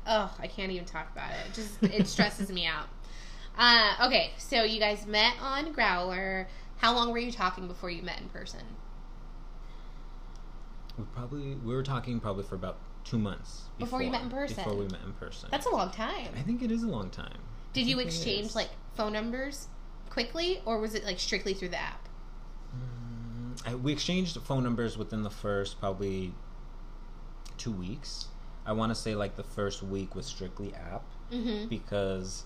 oh, I can't even talk about it. Just it stresses me out. Uh, okay, so you guys met on Growlr. How long were you talking before you met in person? We probably we were talking probably for about two months Before you met in person? Before we met in person. That's a long time. I think it is a long time. Did you exchange like phone numbers quickly, or was it like strictly through the app? Mm, I, we exchanged phone numbers within the first probably two weeks. I want to say like the first week was strictly app Mm-hmm. because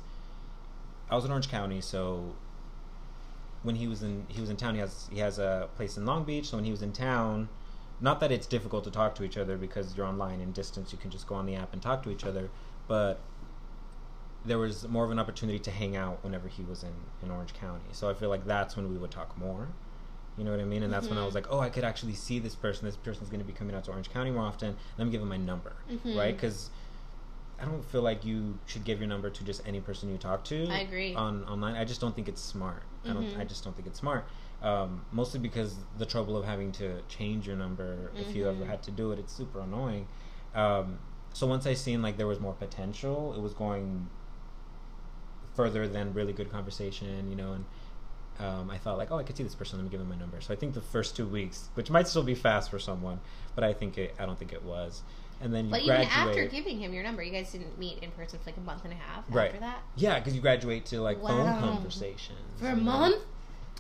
I was in Orange County, so when he was in he was in town, he has he has a place in Long Beach. So when he was in town, not that it's difficult to talk to each other because you're online in distance, you can just go on the app and talk to each other, but there was more of an opportunity to hang out whenever he was in, in Orange County. So I feel like that's when we would talk more. You know what I mean? And that's when I was like, oh, I could actually see this person. This person's going to be coming out to Orange County more often. Let me give him my number, Mhm. right? Because I don't feel like you should give your number to just any person you talk to. I agree. On online, I just don't think it's smart. I don't. Mhm. I just don't think it's smart. Um, mostly because the trouble of having to change your number if you ever Mhm. had to do it, it's super annoying. Um, so once I seen like there was more potential, it was going further than really good conversation, you know, and um, I thought like, oh, I could see this person. Let me give him my number. So I think the first two weeks, which might still be fast for someone, but I think it, I don't think it was. And then you But even graduate. after giving him your number, you guys didn't meet in person for like a month and a half Right. after that. yeah, because you graduate to like phone conversations For a then- month?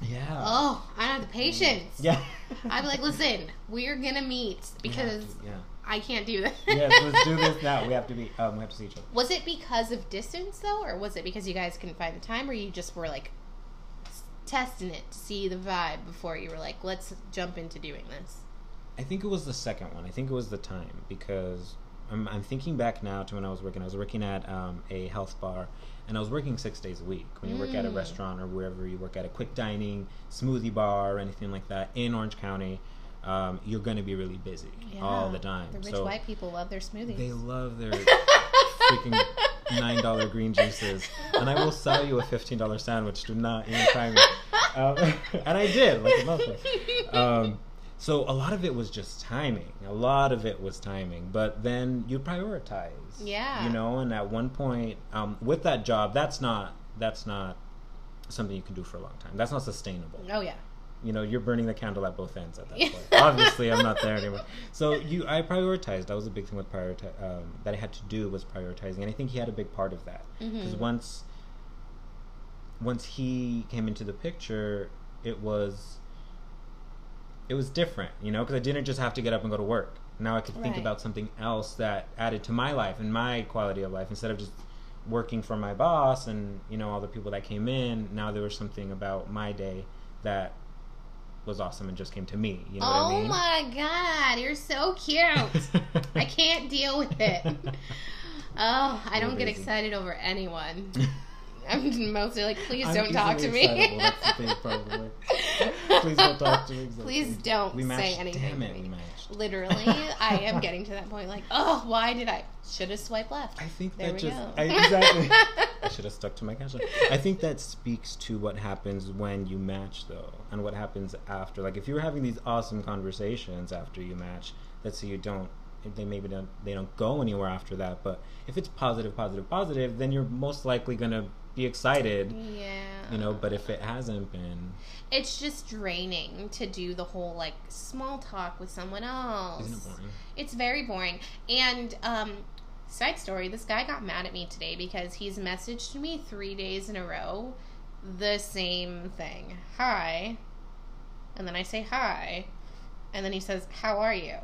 Yeah. Oh, I don't have the patience. Yeah. I'd be like, listen, we're gonna meet because to, yeah. I can't do this. yes, let's do this now. We have to be. Um, we have to see each other. Was it because of distance though, or was it because you guys couldn't find the time, or you just were like testing it to see the vibe before you were like, let's jump into doing this? I think it was the second one. I think it was the time because I'm, I'm thinking back now to when I was working. I was working at um, a health bar, and I was working six days a week. When you work at a Mm. restaurant or wherever you work at a quick dining, smoothie bar, or anything like that in Orange County, um, you're going to be really busy all the time. The rich so white people love their smoothies. they love their freaking nine dollar green juices, and I will sell you a fifteen dollar sandwich. Do not even try me. Um, and I did, like a motherfucker. Um, so a lot of it was just timing. A lot of it was timing, but then you prioritize. Yeah. You know, and at one point, um, with that job, that's not that's not something you can do for a long time. That's not sustainable oh yeah. You know you're burning the candle at both ends at that point. Obviously i'm not there anymore. So you i prioritized that was a big thing with prioritize um, that i had to do was prioritizing and i think he had a big part of that. Because Mhm. once once he came into the picture it was it was different you know because i didn't just have to get up and go to work. Now i could think Right. about something else that added to my life and my quality of life instead of just working for my boss and you know all the people that came in. Now there was something about my day that was awesome and just came to me. You know oh what I oh mean? my god, you're so cute. I can't deal with it. Oh, I don't get excited over anyone. I'm mostly like, please I'm don't talk to me. excitable, That's the thing, probably. Please don't talk to me. exactly. Please don't we say matched. anything Damn it, we matched. Literally, I am getting to that point. Like, oh, why did I? Should have swiped left. I think There that we just go. I, exactly. I should have stuck to my cash. I think that speaks to what happens when you match, though, and what happens after. Like, if you're having these awesome conversations after you match, let's say you don't, if they maybe don't, they don't go anywhere after that. But if it's positive, positive, positive, then you're most likely gonna be excited, yeah. you know. But if it hasn't been, it's just draining to do the whole like small talk with someone else. it? It's very boring. And um side story, this guy got mad at me today because he's messaged me 3 days in a row the same thing. Hi. And then I say hi. And then he says, "How are you?"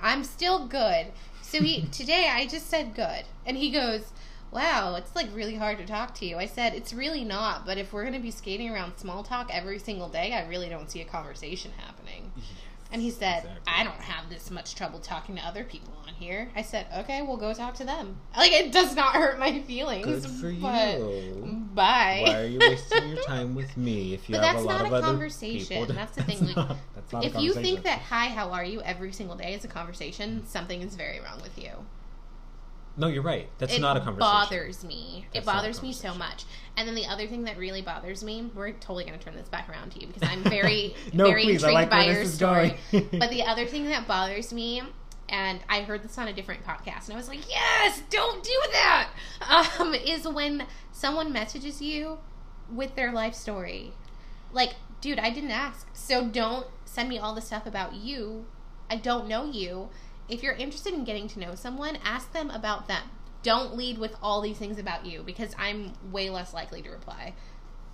I'm still good. So he today I just said good. And he goes, Wow, it's like really hard to talk to you. I said, It's really not, but if we're gonna be skating around small talk every single day, I really don't see a conversation happening. And he said, Exactly. I don't have this much trouble talking to other people on here. I said, okay, we'll go talk to them. Like, it does not hurt my feelings. Good for but you. Bye. Why are you wasting your time with me if you But have a lot not of a other conversation. people to- That's the thing, like, not, that's not if you think that hi, how are you every single day is a conversation, something is very wrong with you. No, you're right. That's it not a conversation. It bothers me. That's it bothers me so much. And then the other thing that really bothers me, we're totally going to turn this back around to you because I'm very, No, very please, I intrigued like by your story. but the other thing that bothers me, and I heard this on a different podcast, and I was like, yes, don't do that, um, is when someone messages you with their life story. Like, dude, I didn't ask. So don't send me all the stuff about you. I don't know you. If you're interested in getting to know someone, ask them about them. Don't lead with all these things about you because I'm way less likely to reply.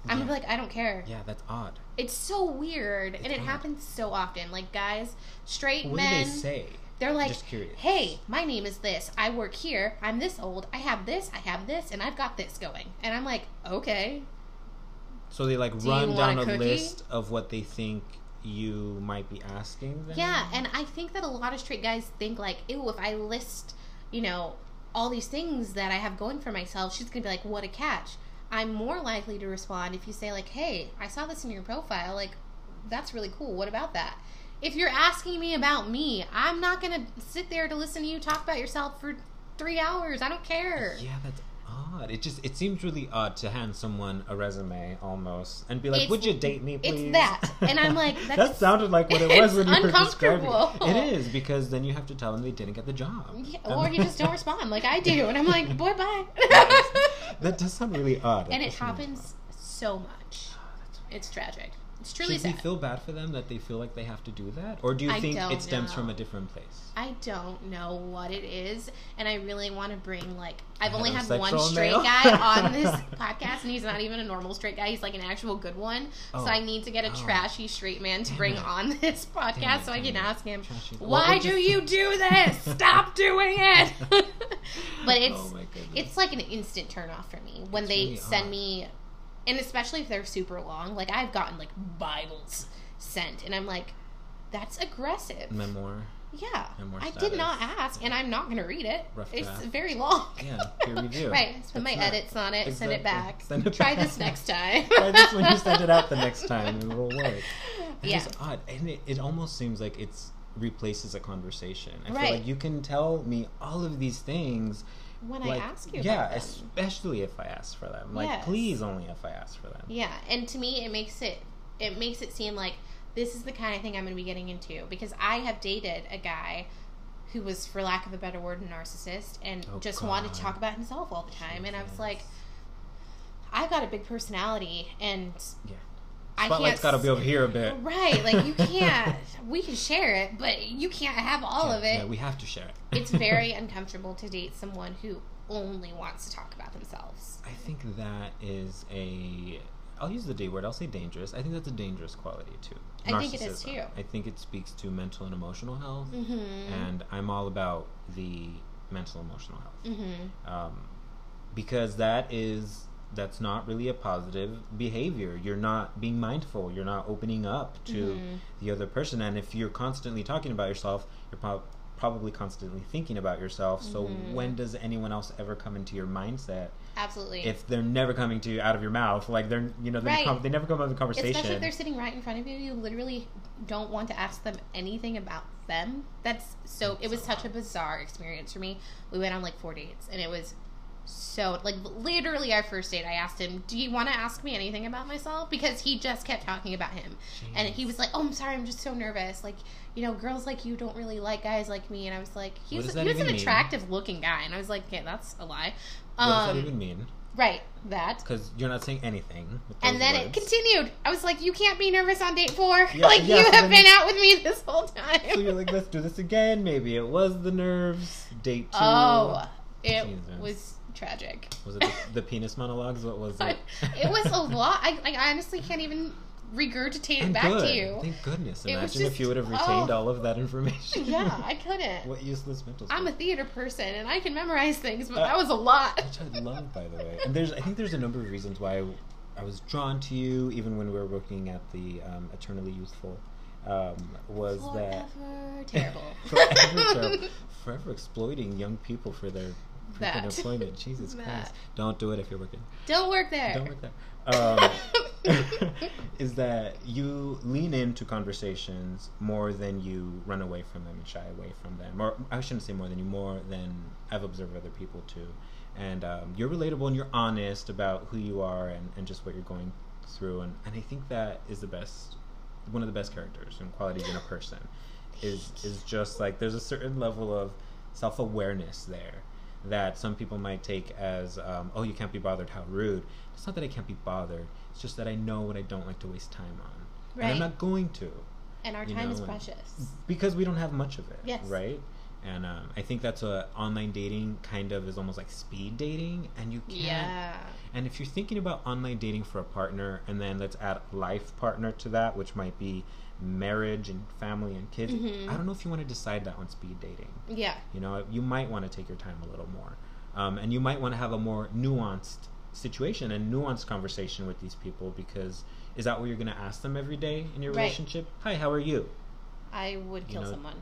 I'm Yeah. like, I don't care. yeah, that's odd. It's so weird, and it odd. happens so often. Like guys, straight What men, do they say? they're like. "Hey, my name is this. I work here. I'm this old. I have this. I have this, and I've got this going." And I'm like, "Okay, So they like Do run down a a, list of what they think you might be asking them. yeah." And I think that a lot of straight guys think like, "Ew, if I list, you know, all these things that I have going for myself, she's gonna be like, what a catch." I'm more likely to respond if you say like, "Hey, I saw this in your profile. Like, that's really cool. What about that?" If you're asking me about me, I'm not gonna sit there to listen to you talk about yourself for three hours. I don't care. Yeah, that's odd. It just it seems really odd to hand someone a resume almost and be like, It's- "Would you date me, it's please?" that. And I'm like, that that's- sounded like what it it's was when you were describing uncomfortable. it. It is because then you have to tell them they didn't get the job, Yeah, or you just don't respond like I do, and I'm like, boy, bye. that does sound really odd. and it happens so much. Oh, It's tragic. It's truly Should we sad. feel bad for them that they feel like they have to do that, or do you I think it stems know. from a different place? I don't know what it is, and I really want to bring like I've only had one straight male? guy on this podcast, and he's not even a normal straight guy. He's like an actual good one. Oh. So I oh. need to get a Oh. trashy straight man to Damn bring it. on this podcast, it, so I can it. ask him, Trashy- "Why do you- you do this? Stop doing it!" but oh it's Oh it's like an instant turn off for me when It's they really send odd. me and especially if they're super long like i've gotten like bibles sent and i'm like that's aggressive memoir. yeah Memoir i did not ask and i'm not going to read it Rough it's draft. very long Yeah, peer review. right put my not- edits on it send it back Send it try back. this next time Try this when you send it out the next time, and it'll work. It's Yeah. odd, and it, it almost seems like it's replaces a conversation. I Right. feel like you can tell me all of these things when like, i ask you yeah, especially if I ask for them. Like, Yes. please only if I ask for them. Yeah, and to me, it makes it it makes it seem like this is the kind of thing I'm going to be getting into because I have dated a guy who was, for lack of a better word, a narcissist and Oh, just wanted to talk about himself all the time. And I was like, I've got a big personality, and Yeah, I spotlight's got to be over here a bit. Right, like you can't. we can share it, but you can't have all yeah, of it. Yeah, we have to share it. it's very uncomfortable to date someone who only wants to talk about themselves. I think that is a. I'll use the D word. I'll say dangerous. I think that's a dangerous quality too. I think it is, too. I think it speaks to mental and emotional health, Mm-hmm. and I'm all about the mental emotional health mm-hmm. um, because that is that's not really a positive behavior. You're not being mindful. You're not opening up to Mhm. the other person. And if you're constantly talking about yourself, you're prob- probably constantly thinking about yourself. So Mhm. when does anyone else ever come into your mindset? Absolutely. If they're never coming to you out of your mouth, like they're you know they, Right. come, they never come up with a conversation. Especially if they're sitting right in front of you, you literally don't want to ask them anything about them. That's so. It was such a bizarre experience for me. We went on like four dates, and it was so like literally our first date. I asked him, "Do you want to ask me anything about myself?" Because he just kept talking about him, and he was like, "Oh, I'm sorry, I'm just so nervous. Like, you know, girls like you don't really like guys like me." And I was like, "He What was he was an mean? attractive looking guy," and I was like, "Okay, that's a lie." what does Um, that even mean? right, that. Because you're not saying anything. And then it continued. I was like, "You can't be nervous on date four. Yeah, like yeah, you so have been out with me this whole time." So you're like, let's do this again. Maybe it was the nerves. Date two. oh, it Jesus. was tragic. Was it the, the penis monologues? What was it? it was a lot. I, like, I honestly can't even regurgitate it back good. to you. Thank goodness. Imagine if you would have retained oh. all of that information. yeah, I couldn't. what useless mental I'm a theater person and I can memorize things, but Uh, that was a lot. Which I love, by the way. And there's, I think there's a number of reasons why I, I was drawn to you, even when we were working at the um, Eternally Youthful. Um, was that Forever terrible. forever, terrible. forever exploiting young people for their That. employment. Jesus That. Christ! Don't do it if you're working. Don't work there. Don't work there. Um, is that you lean into conversations more than you run away from them and shy away from them, or I shouldn't say more than you, more than I've observed other people too. And um, you're relatable and you're honest about who you are and, and just what you're going through, and, and I think that is the best, one of the best characters and qualities in a person, is is just like there's a certain level of self awareness there that some people might take as, um, oh, you can't be bothered, how rude. It's not that I can't be bothered. It's just that I know what I don't like to waste time on. And I'm not going to. and our time is know, and- precious. Because we don't have much of it. Yes. Right? And um, I think that's a online dating kind of is almost like speed dating. And you can't. Yeah. And if you're thinking about online dating for a partner, and then let's add life partner to that, which might be marriage and family and kids, Mhm. I don't know if you want to decide that on speed dating. Yeah. You know, you might want to take your time a little more. Um, and you might want to have a more nuanced situation and nuanced conversation with these people because is that what you're going to ask them every day in your Right. relationship? Hi, how are you? I would kill know, someone.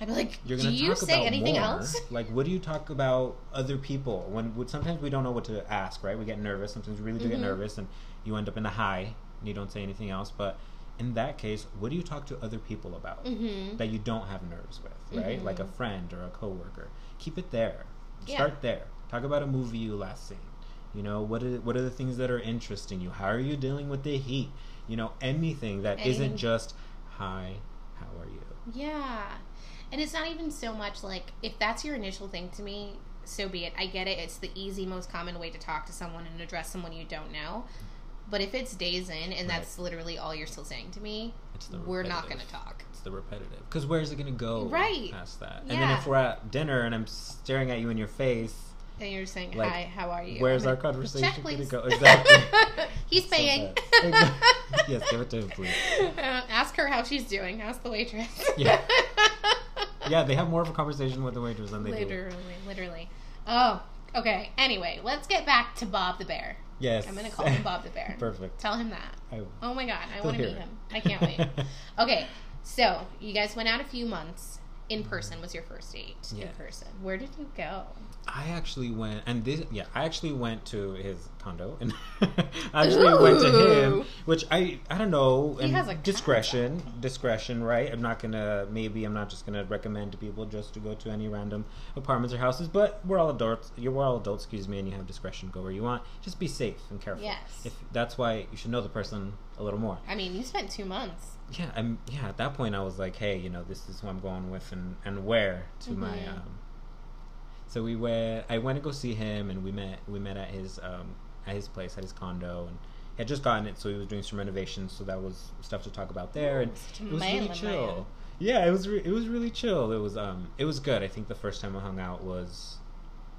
I'd be like, You're do going to you say anything more. else? Like, what do you talk about other people? When, when sometimes we don't know what to ask, right? We get nervous. Sometimes we really do get Mhm. nervous, and you end up in a high and you don't say anything else. But in that case, what do you talk to other people about? Mm-hmm. that you don't have nerves with, right? Mhm. Like a friend or a coworker. Keep it there. Yeah. Start there. Talk about a movie you last seen. You know, what are what are the things that are interesting you? How are you dealing with the heat? You know, anything that not just hi, how are you? Yeah. And it's not even so much like if that's your initial thing to me, so be it. I get it. It's the easy, most common way to talk to someone and address someone you don't know. But if it's days in and that's literally all you're still saying to me, we're not going to talk. It's the repetitive. Because where's it going to go? Right. Past that. Yeah. And then if we're at dinner and I'm staring at you in your face, And you're saying, Like, "Hi, how are you?" where's our conversation gonna go? Exactly. He's So paying. Exactly. yes, give it to him, please. Uh, ask her how she's doing. Ask the waitress. Yeah. Yeah, they have more of a conversation with the waitress than they do. literally, literally. Oh, okay. Anyway, let's get back to Bob the Bear. Yes. I'm gonna call him Bob the Bear. Perfect. Tell him that. I, Oh my god, I want to meet it. him. I can't wait. okay, so you guys went out a few months. In person was your first date. Yeah. In person. Where did you go? I actually went, and this, yeah, I actually went to his condo, and I actually went to him, which I, I don't know, He has a discretion, discretion, right? I'm not gonna, maybe I'm not just gonna recommend to people just to go to any random apartments or houses, but we're all adults. You're we're all adults, excuse me, and you have discretion. Go where you want. Just be safe and careful. Yes. If that's why you should know the person a little more. I mean, you spent two months. Yeah, I'm yeah. At that point, I was like, hey, you know, this is who I'm going with, and and where to my. Mhm. Um, so we went. I went to go see him, and we met. We met at his um, at his place, at his condo, and he had just gotten it, so he was doing some renovations. So that was stuff to talk about there, and it was really chill. Yeah, it was. Re- it was really chill. It was. Um, it was good. I think the first time I hung out was.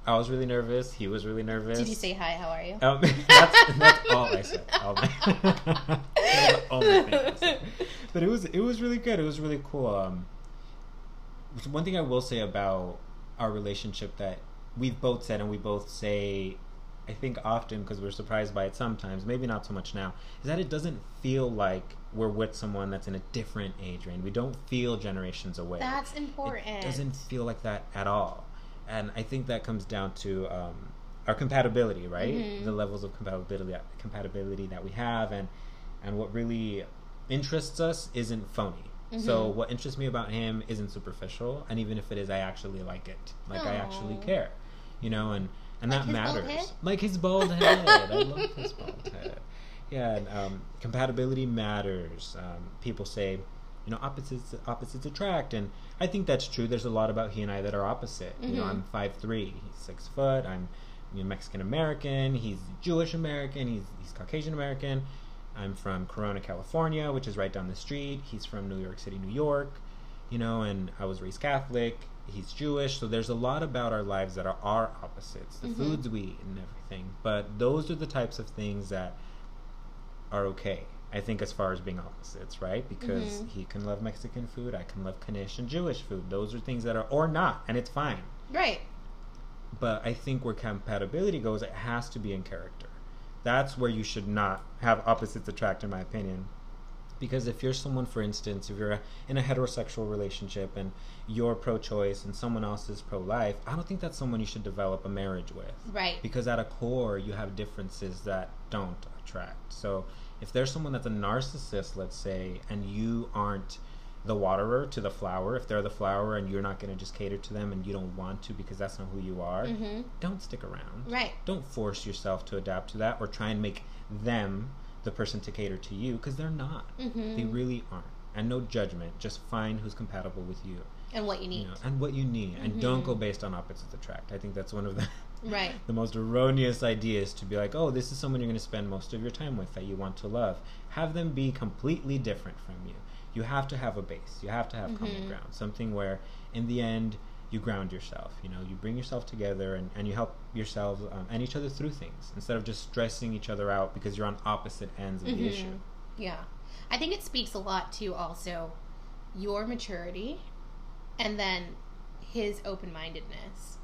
I was really nervous. He was really nervous. Did you say hi? How are you? Um, that's, that's all I said. All my, that was the only thing I said. But it was it was really good. It was really cool. Um, one thing I will say about our relationship that we've both said and we both say I think often because we're surprised by it sometimes, maybe not so much now, is that it doesn't feel like we're with someone that's in a different age range. We don't feel generations away. That's important. It doesn't feel like that at all. And I think that comes down to um, our compatibility, right? Mhm. The levels of compatibility compatibility that we have, and and what really interests us isn't phony. So Mhm. what interests me about him isn't superficial, and even if it is, I actually like it. Like I actually care, you know, and and Like that matters. Like his bald head, I love his bald head. Yeah, and um, compatibility matters. Um, people say, you know, opposites opposites attract, and I think that's true. There's a lot about he and I that are opposite. You know, Mhm. I'm five three, he's six foot. I'm you know, Mexican American. He's Jewish American. He's he's Caucasian American. I'm from Corona, California, which is right down the street. He's from New York City, New York. You know, and I was raised Catholic. He's Jewish, so there's a lot about our lives that are our opposites. The Mhm. foods we eat and everything. But those are the types of things that are okay. I think as far as being opposites, right? Because Mhm. he can love Mexican food, I can love knish and Jewish food. Those are things that are or not, and it's fine. Right. But I think where compatibility goes, it has to be in character. That's where you should not have opposites attract, in my opinion. Because if you're someone, for instance, if you're in a heterosexual relationship and you're pro choice and someone else is pro life, I don't think that's someone you should develop a marriage with Right. because at a core you have differences that don't attract so if there's someone that's a narcissist let's say and you aren't the waterer to the flower if they're the flower and you're not going to just cater to them and you don't want to because that's not who you are hmm don't stick around. Right. don't force yourself to adapt to that or try and make them the person to cater to you because they're not. Hmm they really aren't. And no judgment. Just find who's compatible with you, And what you need. you know, and what you need. And don't go based on opposites attract. I think that's one of the Right. the most erroneous idea is to be like, oh, this is someone you're going to spend most of your time with that you want to love. Have them be completely different from you. You have to have a base. You have to have common Mhm. ground. Something where, in the end, you ground yourself. You know, you bring yourself together and, and you help yourselves um, and each other through things instead of just stressing each other out because you're on opposite ends of the Mhm. issue. Yeah. I think it speaks a lot to also your maturity and then his open mindedness.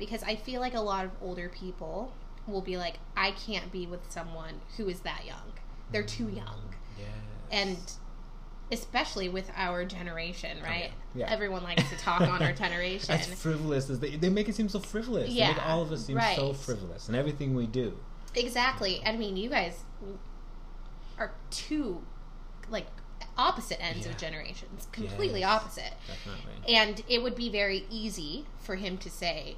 Because I feel like a lot of older people will be like, I can't be with someone who is that young. They're too mm. young. Yes. And especially with our generation, oh, right? yeah. Yeah. Everyone likes to talk on our generation. As frivolous as they, they make it seem so frivolous. They make Yeah, all of us seem so frivolous and everything we do. Exactly. I mean, you guys are two, like, opposite ends Yeah. of generations. Completely Yes. opposite. Definitely. And it would be very easy for him to say,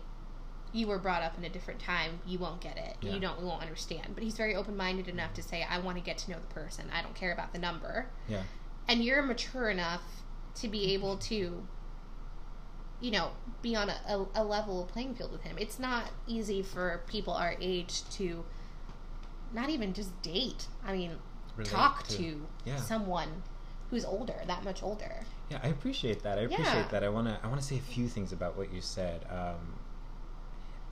"You were brought up in a different time. You won't get it. Yeah. You don't. You won't understand." But he's very open-minded enough to say, "I want to get to know the person. I don't care about the number." yeah. And you're mature enough to be able to, you know, be on a, a, level playing field with him. It's not easy for people our age to not even just date. I mean, Relate talk to- to Yeah. someone who's older, that much older. Yeah, I appreciate that. I appreciate Yeah. that. I want to I want to say a few things about what you said. Um,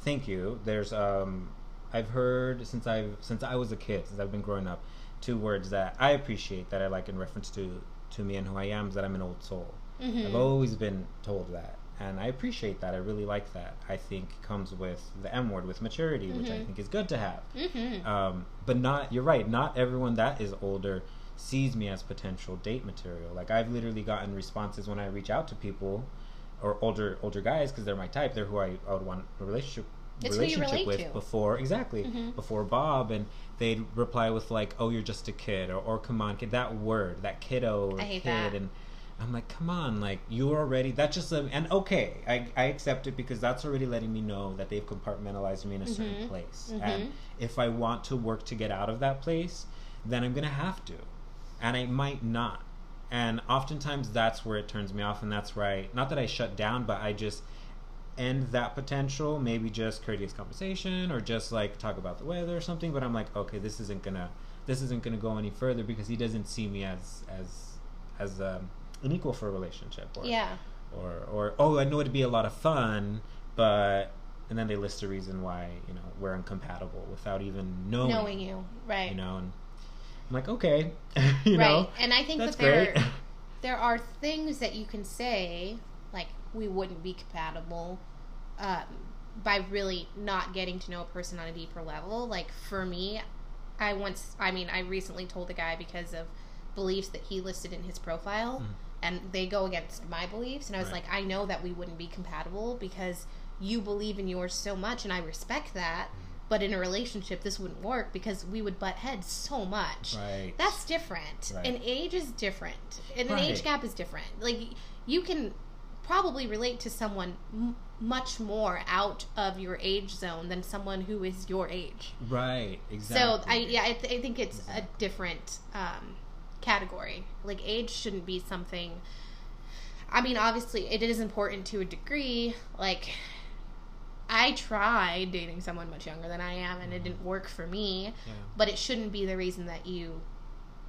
thank you. There's um, I've heard since I've since I was a kid, since I've been growing up, two words that I appreciate that I like in reference to to me and who I am is that I'm an old soul. Mm-hmm. I've always been told that, and I appreciate that. I really like that. I think comes with the M word, with maturity, which I Mhm. think is good to have. Mm-hmm. Um, but not, you're right, not everyone that is older sees me as potential date material. Like I've literally gotten responses when I reach out to people or older older guys because they're my type. They're who I, I would want a relationship It's relationship with to. before exactly Mhm. before Bob, and they'd reply with like, "Oh, you're just a kid," or, or "Come on, kid." That word, that kiddo or I hate kid, that. and I'm like, come on, like you're already. That's just a, and okay, I, I accept it because that's already letting me know that they've compartmentalized me in a certain Mhm. place, Mhm. and if I want to work to get out of that place, then I'm gonna have to, and I might not. And oftentimes that's where it turns me off, and that's where I not that I shut down, but I just end that potential. Maybe just courteous conversation, or just like talk about the weather or something. But I'm like, okay, this isn't gonna this isn't gonna go any further because he doesn't see me as as as um, an equal for a relationship. Or, Yeah. or or oh, I know it'd be a lot of fun, but and then they list a reason why you know we're incompatible without even knowing, Knowing you, right? you know. And I'm like, okay, you right. know, and I think that's that there great. there are things that you can say like we wouldn't be compatible, um, by really not getting to know a person on a deeper level. Like for me, I once, I mean, I recently told a guy because of beliefs that he listed in his profile, and they go against my beliefs. And I was Mm. Right. like, I know that we wouldn't be compatible because you believe in yours so much, and I respect that. Mm. But in a relationship, this wouldn't work because we would butt heads so much. Right. That's different. Right. An age is different. And an age gap is different. Like you can probably relate to someone m- much more out of your age zone than someone who is your age. right. Exactly. So I yeah, I, th- I think it's a different um, category. Like age shouldn't be something. I mean, obviously, it is important to a degree. Like, I tried dating someone much younger than I am, and it didn't work for me. Yeah. But it shouldn't be the reason that you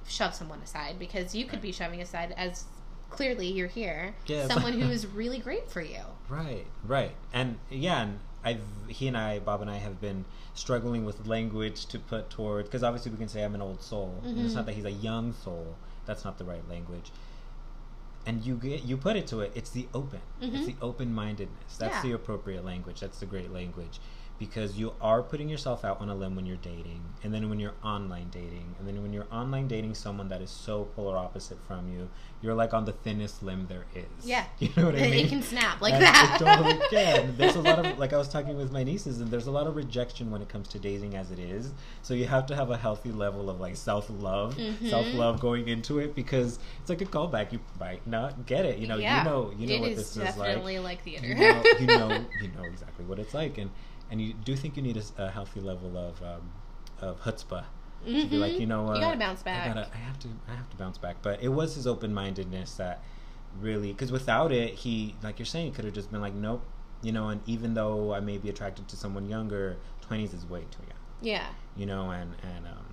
shove someone aside because you could Right. be shoving aside as clearly you're here Yeah, someone who is really great for you. Right, right, and yeah, and I've he and I, Bob and I, have been struggling with language to put toward because obviously we can say I'm an old soul. and it's mm-hmm. not that he's a young soul. That's not the right language. And you get you put it to it. It's the open. It's Mhm. the open mindedness. That's Yeah. the appropriate language. That's the great language. Because you are putting yourself out on a limb when you're dating, and then when you're online dating, and then when you're online dating someone that is so polar opposite from you, you're like on the thinnest limb there is. Yeah. you know what I mean. It can snap like And that. It totally can. There's a lot of like I was talking with my nieces, and there's a lot of rejection when it comes to dating as it is. So you have to have a healthy level of like self love, Mhm. self love going into it because it's like a callback. You might not get it. You know, Yeah. you know, you know It what is this is like. definitely like theater. You know, you know, you know exactly what it's like, and and you do think you need a healthy level of um, of chutzpah to be like, Mhm. you know what, You gotta bounce back. I gotta, I have to, I have to bounce back. But it was his open mindedness that really, because without it, he, like you're saying, could have just been like, nope, you know. And even though I may be attracted to someone younger, twenties is way too young, yeah. you know. And and um,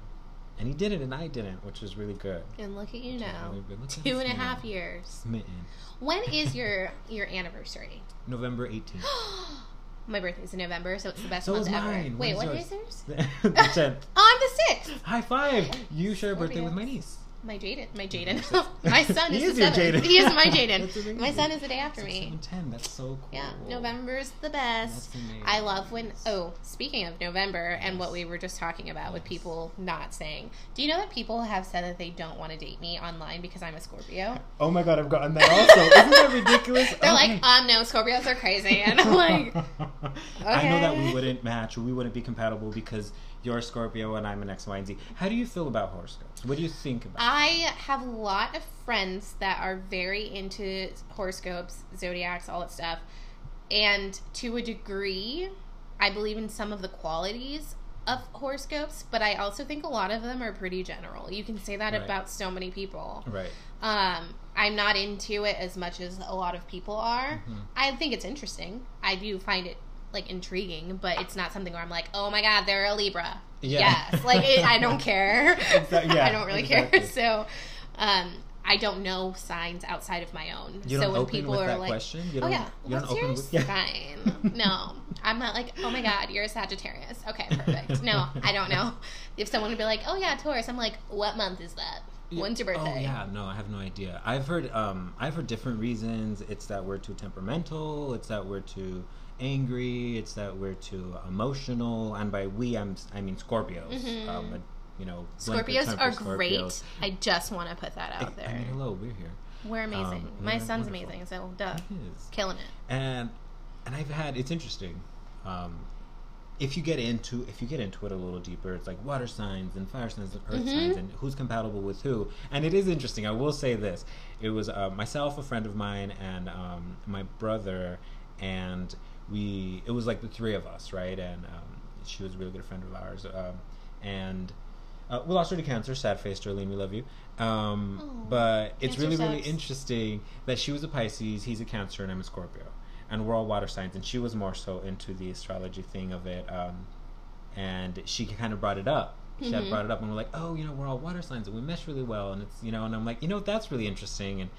and he did it, and I didn't, which was really good. And look at you now. Look at Two and a now. half years. Smitten. When is your your anniversary? November eighteenth. My birthday's in November, so it's the best So month ever. mine. Wait, what yours? is yours? the tenth. Oh, I'm the sixth. High five! You share a birthday with my niece. My Jaden. My Jaden. my son is, the seventh. He is my Jaden. my son is the day after me. ten. That's so cool. Yeah, November's the best. That's amazing. I love when. Oh, speaking of November and what we were just talking about with people not saying. Do you know that people have said that they don't want to date me online because I'm a Scorpio? Oh my god, I've gotten that also. Isn't that ridiculous? They're Okay. like, um, no, Scorpios are crazy, and I'm like, I know that we wouldn't match or we wouldn't be compatible because you're a Scorpio and I'm an X, Y, and Z. How do you feel about horoscopes? What do you think about? I have a lot of friends that are very into horoscopes, zodiacs, all that stuff. And to a degree, I believe in some of the qualities of horoscopes, but I also think a lot of them are pretty general. You can say that Right. about so many people. Right. Um, I'm not into it as much as a lot of people are. Mhm. I think it's interesting. I do find it like intriguing, but it's not something where I'm like, oh my god, they're a Libra. Yeah. Yes, like it, I don't care. Exa- yeah, I don't really exactly. care. So, um, I don't know signs outside of my own. You so don't when open people with are that like, question. You "Oh yeah, what's open yours?" with yeah. Fine. no, I'm not like, "Oh my god, you're a Sagittarius." Okay, perfect. No, I don't know. If someone would be like, "Oh yeah, Taurus," I'm like, "What month is that? When's your birthday?" Oh yeah, no, I have no idea. I've heard um I've heard different reasons. It's that we're too temperamental, it's that we're too angry, it's that we're too emotional, and by we I'm I mean Scorpios. Mhm. Um you know, Scorpios are for great. I just want to put that I, out there. I mean, hello, we're here. We're amazing. Um, My we're son's wonderful. amazing, so duh, killing it. and and I've had it's interesting. Um, if you get into if you get into it a little deeper, it's like water signs and fire signs and earth Mhm. signs and who's compatible with who. And it is interesting. I will say this: it was uh, myself, a friend of mine, and um, my brother, and we. It was like the three of us, right? And um, she was a really good friend of ours. Um, and uh, we lost her to cancer. Sad face, Darlene. We love you. Um, but it's cancer really, really interesting that she was a Pisces, he's a Cancer, and I'm a Scorpio, and we're all water signs. And she was more so into the astrology thing of it, um, and she kind of brought it up. She had Mhm. brought it up, and we're like, "Oh, you know, we're all water signs, and we mesh really well." And it's you know, and I'm like, you know, that's really interesting. And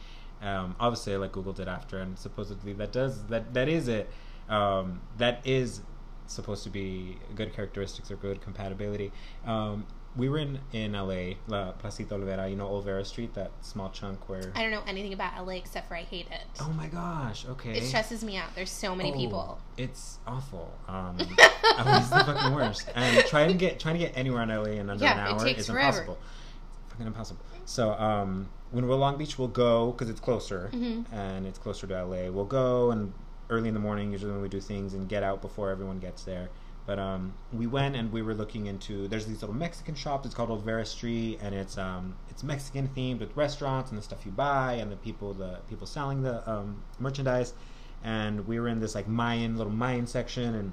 um, obviously, I like Googled it after, and supposedly that does that that is it. Um, that is supposed to be good characteristics or good compatibility. Um, we were in in LA, La Placita Olvera. You know Olvera Street, that small chunk where. I don't know anything about LA except for I hate it. Oh my gosh! Okay. It stresses me out. There's so many Oh, people. It's awful. Um, LA's the fucking worst. And trying to get trying to get anywhere in LA in under Yeah, an hour is forever. impossible. Fucking impossible. So um, when we're Long Beach, we'll go because it's closer Mhm. and it's closer to LA. We'll go and early in the morning, usually when we do things, and get out before everyone gets there. But um, we went and we were looking into. There's these little Mexican shops. It's called Olvera Street, and it's um, it's Mexican themed with restaurants and the stuff you buy and the people the people selling the um, merchandise. And we were in this like Mayan little Mayan section, and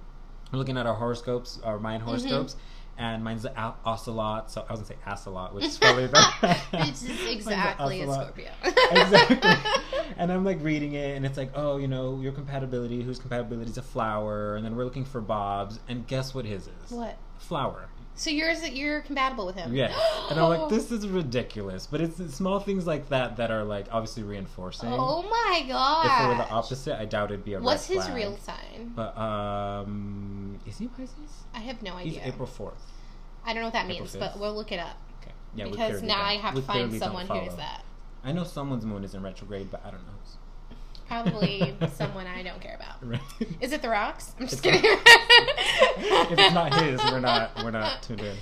we're looking at our horoscopes, our Mayan Mm-hmm. horoscopes. And mine's the a- ocelot, so I was gonna say ocelot, which is probably better. it's the exactly a. Scorpio. exactly. And I'm like reading it, and it's like, oh, you know, your compatibility, whose compatibility is a flower, and then we're looking for Bob's, and guess what his is? what? Flower. So yours, you're compatible with him? Yeah, And I'm like, this is ridiculous. But it's the small things like that that are like obviously reinforcing. Oh my god! if it were the opposite, I doubt it'd be a What's his flag. real sign? But um, is he Pisces? I have no idea. He's. April fourth. I don't know what that April means, 5th. but we'll look it up Okay. Yeah. because now I have to find someone who's that. I know someone's moon is in retrograde, but I don't know. Probably someone I don't care about. Right. Is it the rocks? I'm just It's kidding. if it's not his, we're not we're not tuned in.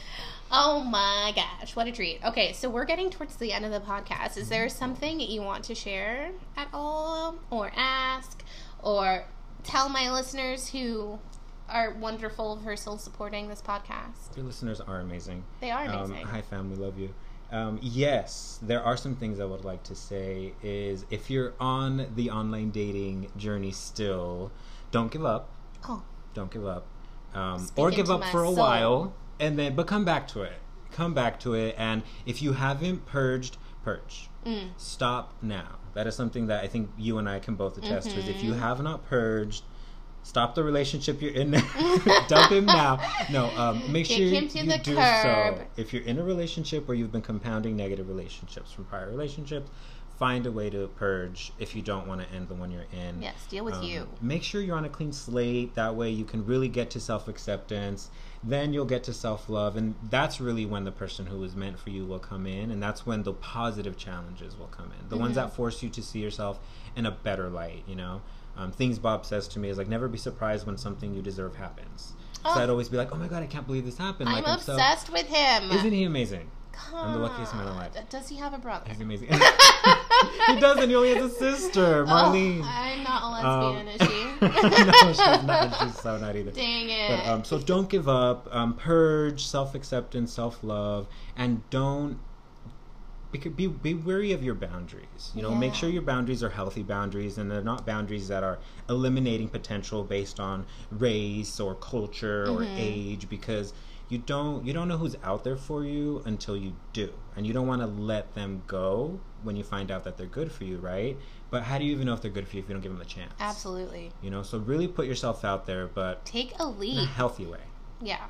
Oh my gosh, what a treat. Okay, so we're getting towards the end of the podcast. Is there something you want to share at all, or ask, or tell my listeners who are wonderful for still supporting this podcast? Your listeners are amazing. They are Um, amazing. hi, fam. We love you. Um, yes, there are some things I would like to say. Is if you're on the online dating journey still, don't give up. oh, Don't give up. Um, or give up for a soul. while, and then but come back to it. Come back to it, and if you haven't purged, purge. mm, Stop now. That is something that I think you and I can both attest to. Is if you Mhm. have not purged, stop the relationship you're in. Dump him now. No, um, make sure you do curb. so. If you're in a relationship where you've been compounding negative relationships from prior relationships, find a way to purge if you don't want to end the one you're in. yes, deal with Um, you. Make sure you're on a clean slate. That way, you can really get to self acceptance. Then you'll get to self love, and that's really when the person who is meant for you will come in, and that's when the positive challenges will come in. The ones Mhm. that force you to see yourself in a better light. You know, um, things Bob says to me is like, never be surprised when something you deserve happens. So Oh. I'd always be like, oh my god, I can't believe this happened. I'm like, so- obsessed with him. Isn't he amazing? God. I'm the luckiest man alive. Does he have a brother? He's amazing. he doesn't. He only has a sister, Marlene. Oh, I'm not a lesbian, Um, is she? no, she's not. She's so not either. Dang it. But um, so don't give up. Um, purge, self acceptance, self love, and don't be, be wary of your boundaries. You know, make sure your boundaries are healthy boundaries, and they're not boundaries that are eliminating potential based on race or culture or Mhm. age, because you don't you don't know who's out there for you until you do, and you don't want to let them go when you find out that they're good for you, right? But how do you even know if they're good for you if you don't give them a chance? Absolutely. You know, so really put yourself out there, but Take a in a leap. healthy way. Yeah.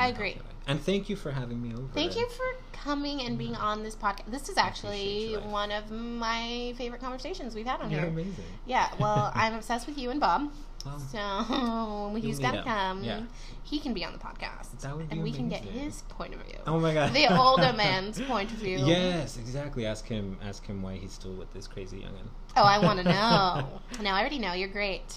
I agree. And thank you for having me over. Thank you for coming and being on this podcast. This is actually one of my favorite conversations we've had on You're here. amazing. Yeah, well, I'm obsessed with you and Bob. Well, So he's got to come. Yeah. He can be on the podcast. That would be and we can get his point of view. oh my god. The older man's point of view. Yes, exactly. Ask him. Ask him why he's still with this crazy youngin. Oh, I want to know. no, I already know. You're great.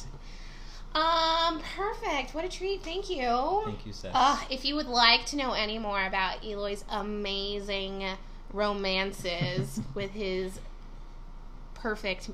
Um, perfect. What a treat. Thank you. Thank you, Seth. Uh, if you would like to know any more about Eloy's amazing romances with his perfect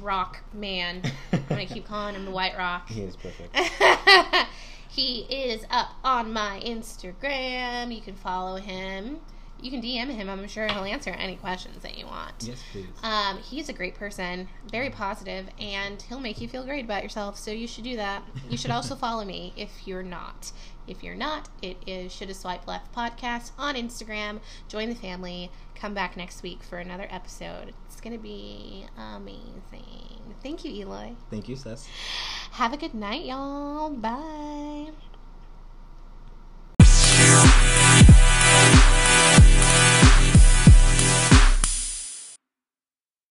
rock man, I'm going to keep calling him the White Rock. he is perfect. he is up on my Instagram. You can follow him. You can DM him. I'm sure he'll answer any questions that you want. yes, please. Um, he's a great person, very positive, and he'll make you feel great about yourself. So you should do that. You should also follow me if you're not. If you're not, it is Should Have Swipe Left podcast on Instagram. Join the family. Come back next week for another episode. It's gonna be amazing. Thank you, Eloy. Thank you, Seth. Have a good night, y'all. Bye.